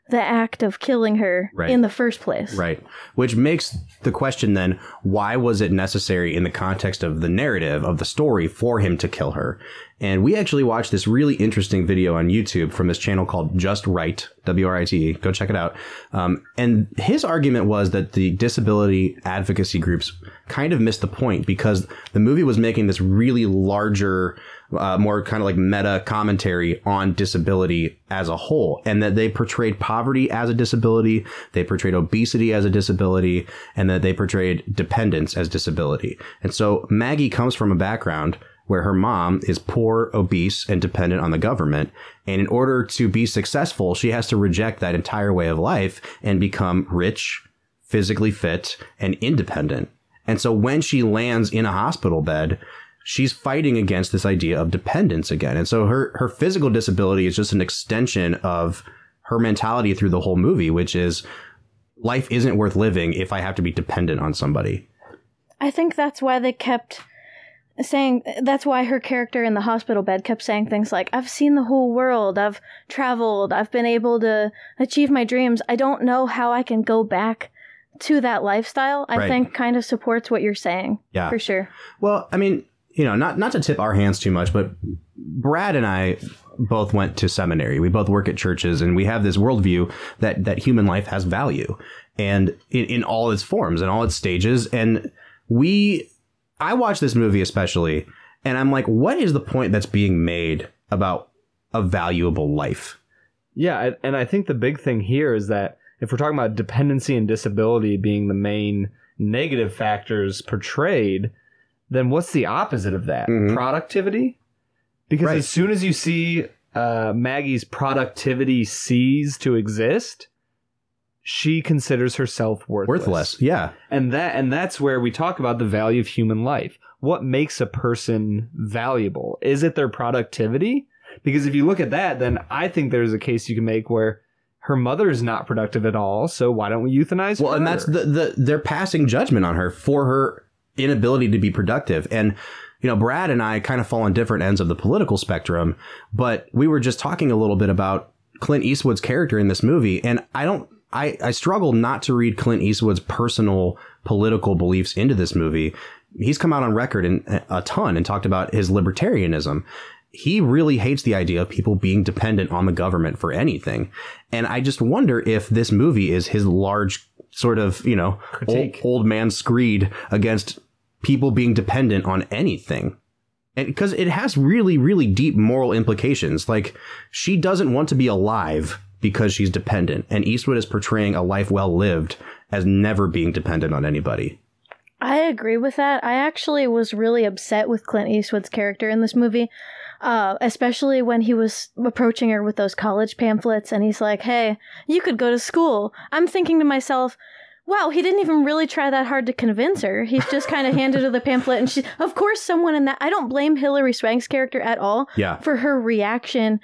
the act of killing her Right. in the first place. Right. Which makes the question then why was it necessary in the context of the narrative of the story for him to kill her? And we actually watched this really interesting video on YouTube from this channel called Just Write, W R I T E. Go check it out. Um, and his argument was that the disability advocacy groups kind of missed the point because the movie was making this really larger uh, more kind of like meta commentary on disability as a whole, and that they portrayed poverty as a disability, they portrayed obesity as a disability, and that they portrayed dependence as disability. And so Maggie comes from a background where her mom is poor, obese, and dependent on the government. And in order to be successful, she has to reject that entire way of life and become rich, physically fit, and independent. And so when she lands in a hospital bed, she's fighting against this idea of dependence again. And so her her physical disability is just an extension of her mentality through the whole movie, which is life isn't worth living if I have to be dependent on somebody. I think that's why they kept saying that's why her character in the hospital bed kept saying things like I've seen the whole world, I've traveled, I've been able to achieve my dreams. I don't know how I can go back to that lifestyle. I Right. think kind of supports what you're saying. Yeah. For sure. Well, I mean, you know, not not to tip our hands too much, but Brad and I both went to seminary. We both work at churches, and we have this worldview that that human life has value, and in, in all its forms and all its stages. And we, I watched this movie especially, and I'm like, what is the point that's being made about a valuable life? Yeah, and I think the big thing here is that if we're talking about dependency and disability being the main negative factors portrayed, then what's the opposite of that? Mhm. Productivity? Because Right. as soon as you see uh, Maggie's productivity cease to exist, she considers herself worthless. Worthless. Yeah. And that and that's where we talk about the value of human life. What makes a person valuable? Is it their productivity? Because if you look at that, then I think there's a case you can make where her mother is not productive at all. So why don't we euthanize Well, her? Well, and that's the, the they're passing judgment on her for her inability to be productive. And you know, Brad and I kind of fall on different ends of the political spectrum, but we were just talking a little bit about Clint Eastwood's character in this movie, and I don't I, I struggle not to read Clint Eastwood's personal political beliefs into this movie. He's come out on record in, a ton and talked about his libertarianism. He really hates the idea of people being dependent on the government for anything. And I just wonder if this movie is his large sort of, you know, old, old man screed against people being dependent on anything. And because it has really, really deep moral implications. Like, she doesn't want to be alive because she's dependent. And Eastwood is portraying a life well lived as never being dependent on anybody. I agree with that. I actually was really upset with Clint Eastwood's character in this movie, uh, especially when he was approaching her with those college pamphlets and he's like, hey, you could go to school. I'm thinking to myself, wow, he didn't even really try that hard to convince her. He's just kind of handed her the pamphlet and she, of course, someone in that, I don't blame Hilary Swank's character at all Yeah. for her reaction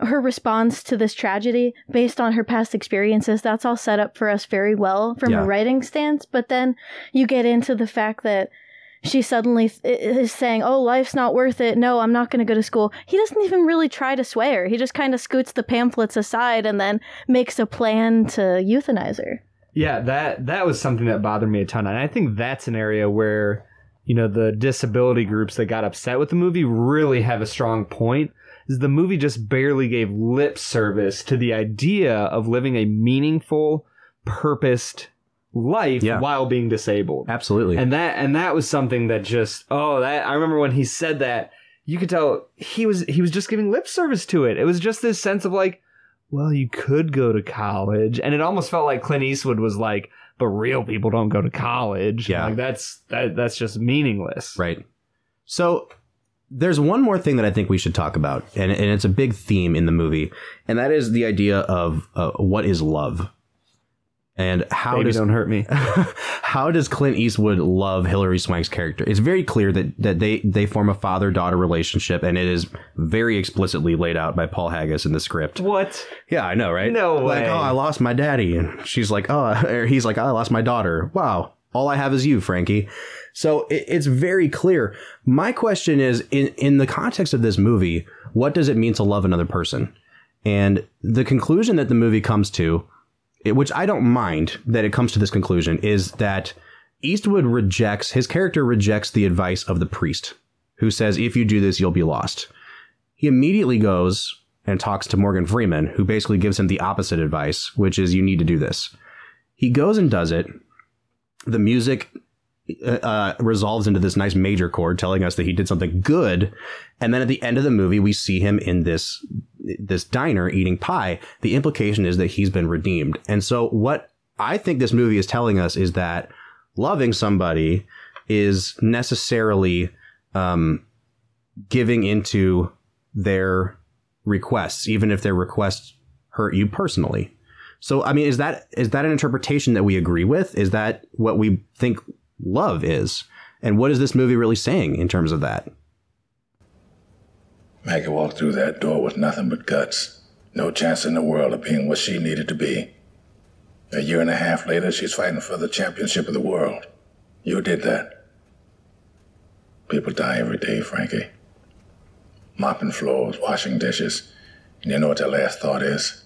her response to this tragedy based on her past experiences, that's all set up for us very well from Yeah. a writing stance. But then you get into the fact that she suddenly th- is saying, "Oh, life's not worth it. No, I'm not going to go to school." He doesn't even really try to sway her. He just kind of scoots the pamphlets aside and then makes a plan to euthanize her. Yeah, that that was something that bothered me a ton, and I think that's an area where you know the disability groups that got upset with the movie really have a strong point. Is the movie just barely gave lip service to the idea of living a meaningful, purposed life Yeah. while being disabled? Absolutely. and that and that was something that just oh that I remember when he said that you could tell he was he was just giving lip service to it. It was just this sense of like, well, you could go to college, and it almost felt like Clint Eastwood was like, but real people don't go to college. Yeah. like that's that that's just meaningless. Right. So there's one more thing that I think we should talk about, and, and it's a big theme in the movie, and that is the idea of uh, what is love, and how Baby, does don't hurt me. how does Clint Eastwood love Hilary Swank's character? It's very clear that that they they form a father daughter relationship, and it is very explicitly laid out by Paul Haggis in the script. what? Yeah, I know, right? No Like, way. oh, I lost my daddy, and she's like, oh, or he's like, I lost my daughter. Wow, all I have is you, Frankie. So it, it's very clear. My question is, in in the context of this movie, what does it mean to love another person? And the conclusion that the movie comes to, it, which I don't mind that it comes to this conclusion, is that Eastwood rejects his character rejects the advice of the priest, who says, "If you do this, you'll be lost." He immediately goes and talks to Morgan Freeman, who basically gives him the opposite advice, which is, "You need to do this." He goes and does it. The music uh, uh, resolves into this nice major chord, telling us that he did something good. And then at the end of the movie, we see him in this this diner eating pie. The implication is that he's been redeemed. And so, what I think this movie is telling us is that loving somebody is necessarily um, giving into their requests, even if their requests hurt you personally. So, I mean, is that is that an interpretation that we agree with? Is that what we think love is? And what is this movie really saying in terms of that? Maggie walked through that door with nothing but guts. No chance in the world of being what she needed to be. A year and a half later, she's fighting for the championship of the world. You did that. People die every day, Frankie. Mopping floors, washing dishes. And you know what their last thought is?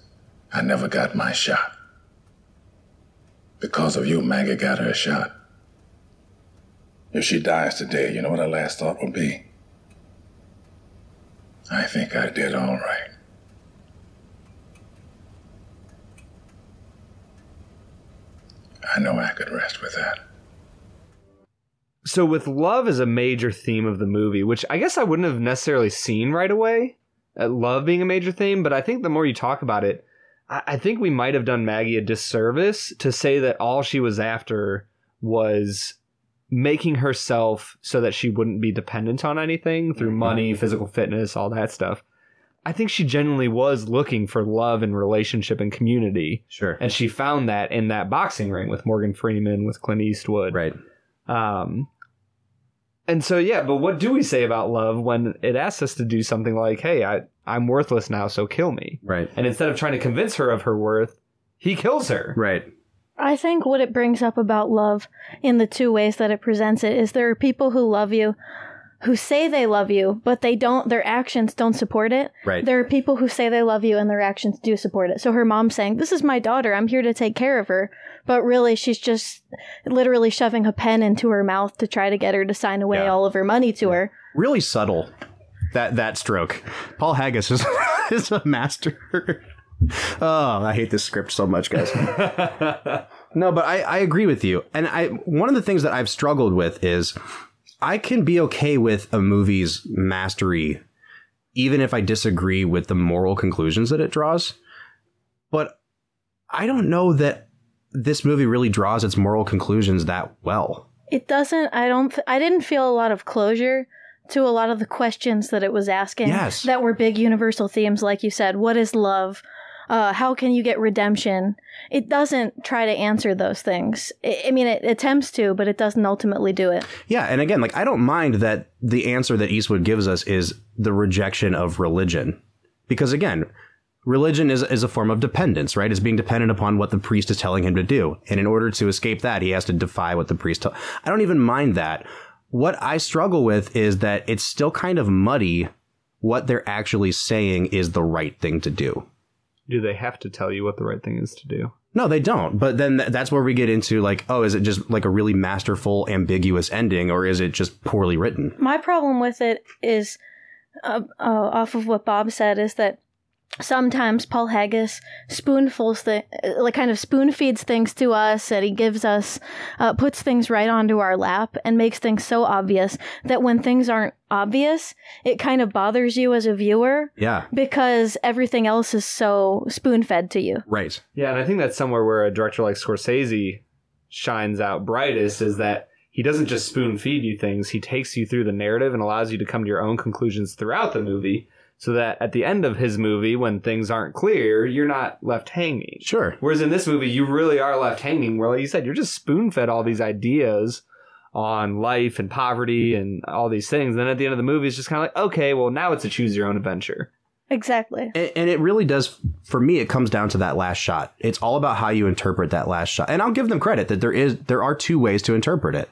I never got my shot. Because of you, Maggie got her shot. If she dies today, you know what her last thought will be? I think I did all right. I know I could rest with that. So with love as a major theme of the movie, which I guess I wouldn't have necessarily seen right away, uh, love being a major theme, but I think the more you talk about it, I think we might have done Maggie a disservice to say that all she was after was making herself so that she wouldn't be dependent on anything through money, physical fitness, all that stuff. I think she genuinely was looking for love and relationship and community. Sure. And she found that in that boxing ring with Morgan Freeman, with Clint Eastwood. Right. Um, and so yeah, but what do we say about love when it asks us to do something like, "Hey, I I'm worthless now, so kill me." Right. And instead of trying to convince her of her worth, he kills her. Right. I think what it brings up about love in the two ways that it presents it is there are people who love you who say they love you, but they don't, their actions don't support it. Right. There are people who say they love you and their actions do support it. So her mom's saying, This is my daughter. I'm here to take care of her. But really, she's just literally shoving a pen into her mouth to try to get her to sign away Yeah. all of her money to her. Really subtle. That that stroke. Paul Haggis is is a master. oh, I hate this script so much, guys. no, but I, I agree with you. And I one of the things that I've struggled with is I can be okay with a movie's mastery, even if I disagree with the moral conclusions that it draws. But I don't know that this movie really draws its moral conclusions that well. It doesn't, I don't, I didn't feel a lot of closure to a lot of the questions that it was asking Yes. that were big universal themes, like you said. What is love? Uh, how can you get redemption? It doesn't try to answer those things. I, mean, it attempts to, but it doesn't ultimately do it. Yeah, and again, like I don't mind that the answer that Eastwood gives us is the rejection of religion. because again, religion is is a form of dependence, right? It's being dependent upon what the priest is telling him to do, and in order to escape that, he has to defy what the priest. I don't even mind that. What I struggle with is that it's still kind of muddy what they're actually saying is the right thing to do. Do they have to tell you what the right thing is to do? No, they don't. But then th- that's where we get into like, oh, is it just like a really masterful, ambiguous ending, or is it just poorly written? My problem with it is, uh, uh, off of what Bob said, is that sometimes Paul Haggis spoonfuls the like kind of spoon feeds things to us and he gives us uh, puts things right onto our lap and makes things so obvious that when things aren't obvious it kind of bothers you as a viewer Yeah, because everything else is so spoon fed to you. Right. Yeah, and I think that's somewhere where a director like Scorsese shines out brightest is that he doesn't just spoon feed you things, he takes you through the narrative and allows you to come to your own conclusions throughout the movie so that at the end of his movie when things aren't clear, you're not left hanging. Sure. Whereas in this movie, you really are left hanging. Where, like you said, you're just spoon fed all these ideas on life and poverty and all these things. And then at the end of the movie, it's just kind of like, okay, well, now it's a choose your own adventure. exactly And, and it really does, for me, it comes down to that last shot. It's all about how you interpret that last shot. And I'll give them credit that there is, there are two ways to interpret it.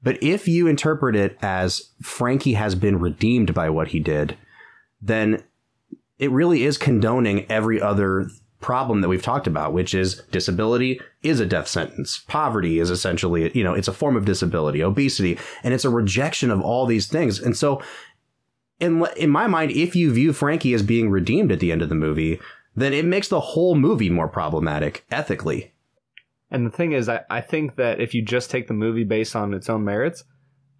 But if you interpret it as Frankie has been redeemed by what he did, then it really is condoning every other problem that we've talked about, which is disability is a death sentence. Poverty is essentially, you know, it's a form of disability, obesity, and it's a rejection of all these things. And so in in my mind, if you view Frankie as being redeemed at the end of the movie, then it makes the whole movie more problematic ethically. And the thing is, I, I think that if you just take the movie based on its own merits,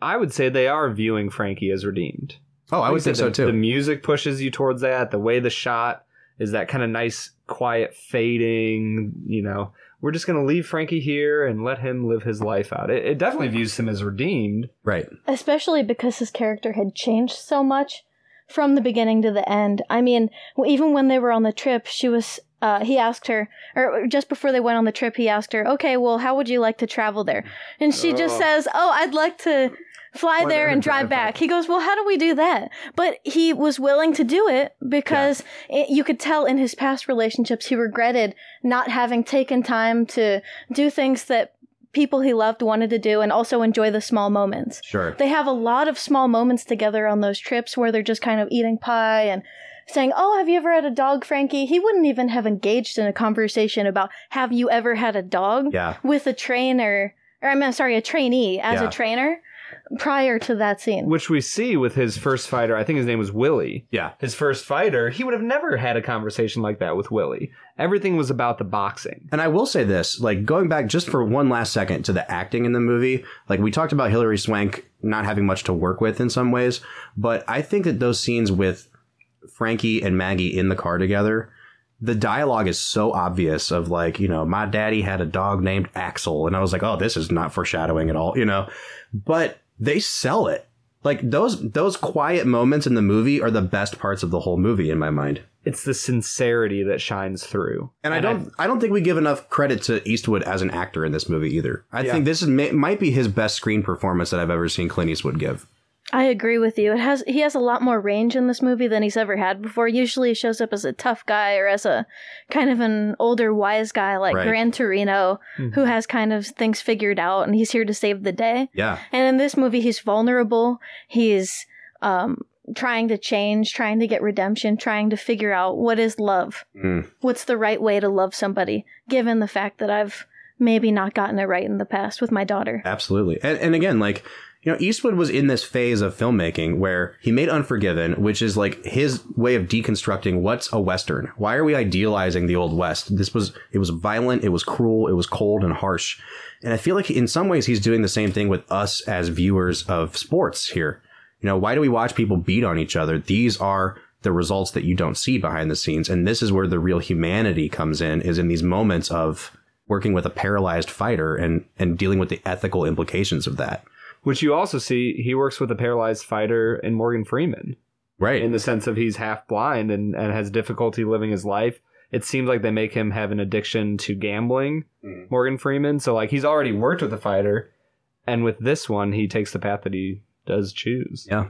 I would say they are viewing Frankie as redeemed. Oh, I Like would you think so the- too. The music pushes you towards that. The way the shot is that kind of nice, quiet fading. You know, we're just going to leave Frankie here and let him live his life out. It, it definitely views him as redeemed. right. especially because his character had changed so much from the beginning to the end. I mean, even when they were on the trip, she was. Uh, he asked her, or just before they went on the trip, he asked her, "Okay, well, how would you like to travel there?" And she just Oh. says, "Oh, I'd like to fly there and drive back." He goes, "Well, how do we do that?" But he was willing to do it because it, you could tell in his past relationships he regretted not having taken time to do things that people he loved wanted to do and also enjoy the small moments. Sure. They have a lot of small moments together on those trips where they're just kind of eating pie and saying, Oh, have you ever had a dog, Frankie? He wouldn't even have engaged in a conversation about, Have you ever had a dog? Yeah. With a trainer, or I'm sorry, a trainee as Yeah. a trainer prior to that scene. Which we see with his first fighter. I think his name was Willie. Yeah. His first fighter, he would have never had a conversation like that with Willie. Everything was about the boxing. And I will say this, like going back just for one last second to the acting in the movie, like we talked about Hilary Swank not having much to work with in some ways, but I think that those scenes with Frankie and Maggie in the car together, the dialogue is so obvious of like, you know, my daddy had a dog named Axel. And I was like, oh, this is not foreshadowing at all, you know, but they sell it. Like those, those quiet moments in the movie are the best parts of the whole movie in my mind. It's the sincerity that shines through. And I don't, I, don't think we give enough credit to Eastwood as an actor in this movie either. I Yeah. think this is may, might be his best screen performance that I've ever seen Clint Eastwood give. I agree with you. It has he has a lot more range in this movie than he's ever had before. Usually he shows up as a tough guy or as a kind of an older wise guy like Right. Gran Torino who has kind of things figured out and he's here to save the day. Yeah, And in this movie he's vulnerable. He's um trying to change, trying to get redemption, trying to figure out what is love. Mm. What's the right way to love somebody given the fact that I've maybe not gotten it right in the past with my daughter. absolutely. And, and again, like you know, Eastwood was in this phase of filmmaking where he made Unforgiven, which is like his way of deconstructing what's a western. Why are we idealizing the old west? This was it was violent, it was cruel, it was cold and harsh. And I feel like in some ways he's doing the same thing with us as viewers of sports here. You know, why do we watch people beat on each other? These are the results that you don't see behind the scenes. And this is where the real humanity comes in, is in these moments of working with a paralyzed fighter and, and dealing with the ethical implications of that. Which you also see, he works with a paralyzed fighter in Morgan Freeman Right. in the sense of he's half blind and, and has difficulty living his life. It seems like they make him have an addiction to gambling, mm. Morgan Freeman. So, like, he's already worked with a fighter. And with this one, he takes the path that he does choose. yeah.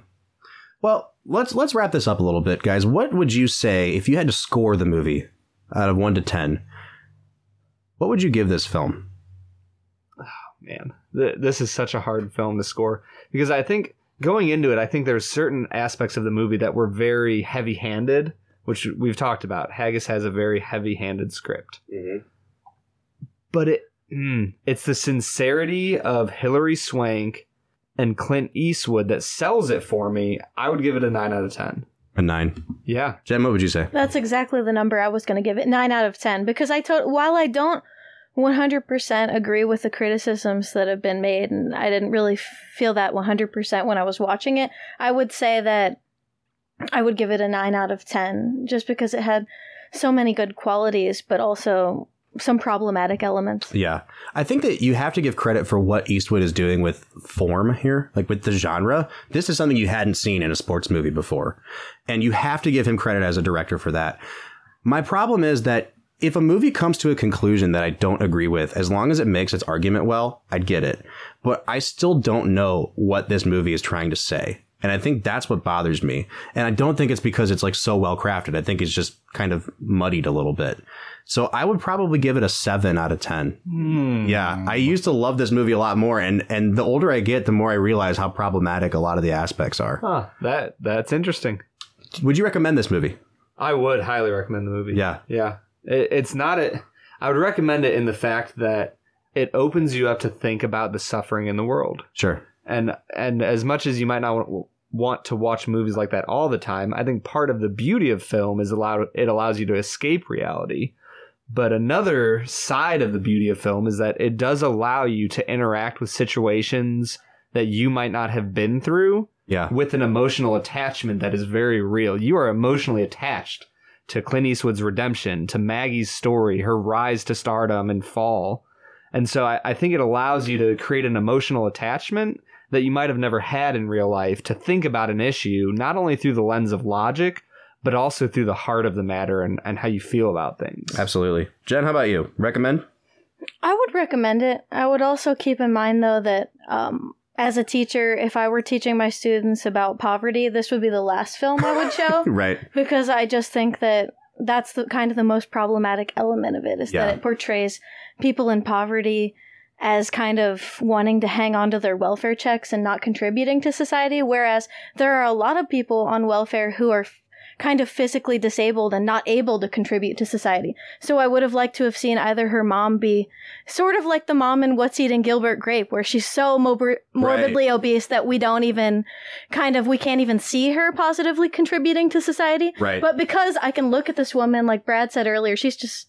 Well, let's let's wrap this up a little bit, guys. What would you say if you had to score the movie out of one to ten? What would you give this film? Oh man, th- this is such a hard film to score because I think going into it, I think there's certain aspects of the movie that were very heavy-handed, which we've talked about. Haggis has a very heavy-handed script, but it mm, it's the sincerity of Hilary Swank and Clint Eastwood that sells it for me. I would give it a nine out of ten. A nine. Yeah, Jen, what would you say? That's exactly the number I was going to give it. 9 out of 10 because I told while I don't 100% agree with the criticisms that have been made and I didn't really feel that 100% when I was watching it, I would say that I would give it a 9 out of 10 just because it had so many good qualities but also some problematic elements. Yeah. I think that you have to give credit for what Eastwood is doing with form here, like with the genre. This is something you hadn't seen in a sports movie before. And you have to give him credit as a director for that. My problem is that if a movie comes to a conclusion that I don't agree with, as long as it makes its argument well, I'd get it. But I still don't know what this movie is trying to say. And I think that's what bothers me. And I don't think it's because it's like so well crafted. I think it's just kind of muddied a little bit. So I would probably give it a seven out of 10. Hmm. Yeah. I used to love this movie a lot more. And, and the older I get, the more I realize how problematic a lot of the aspects are. huh, that that's interesting. Would you recommend this movie? I would highly recommend the movie. Yeah. Yeah. It, it's not a. I would recommend it in the fact that it opens you up to think about the suffering in the world. Sure. And and as much as you might not want to watch movies like that all the time, I think part of the beauty of film is allow it allows you to escape reality. But another side of the beauty of film is that it does allow you to interact with situations that you might not have been through Yeah. with an emotional attachment that is very real. You are emotionally attached to Clint Eastwood's redemption, to Maggie's story, her rise to stardom and fall. And so I, I think it allows you to create an emotional attachment that you might have never had in real life to think about an issue, not only through the lens of logic, but also through the heart of the matter and, and how you feel about things. Absolutely. Jen, how about you? Recommend? I would recommend it. I would also keep in mind, though, that um, as a teacher, if I were teaching my students about poverty, this would be the last film I would show Right. because I just think that that's the kind of the most problematic element of it is Yeah. that it portrays people in poverty as kind of wanting to hang on to their welfare checks and not contributing to society, whereas there are a lot of people on welfare who are kind of physically disabled and not able to contribute to society. So I would have liked to have seen either her mom be sort of like the mom in What's Eating Gilbert Grape, where she's so morbidly obese that we don't even kind of we can't even see her positively contributing to society. Right. But because I can look at this woman, like Brad said earlier, she's just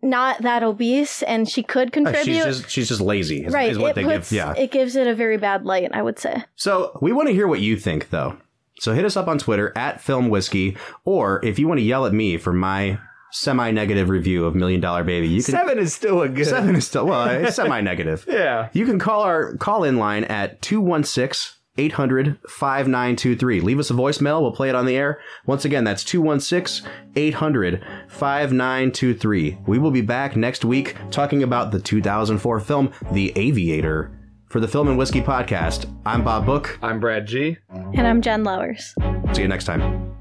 not that obese and she could Uh, contribute. she's just she's just lazy. Is, right. is what it they puts give. Yeah. it gives it a very bad light, I would say. So we want to hear what you think, though. So hit us up on Twitter at Film Whiskey, or if you want to yell at me for my semi-negative review of Million Dollar Baby, you can. Seven is still a good. Seven is still well, it's semi-negative. Yeah. You can call our call in line at 216 800 5923. Leave us a voicemail. We'll play it on the air. Once again, that's 216 800 5923. We will be back next week talking about the 2004 film The Aviator. For the Film and Whiskey Podcast, I'm Bob Book. I'm Brad G. And I'm Jen Lowers. See you next time.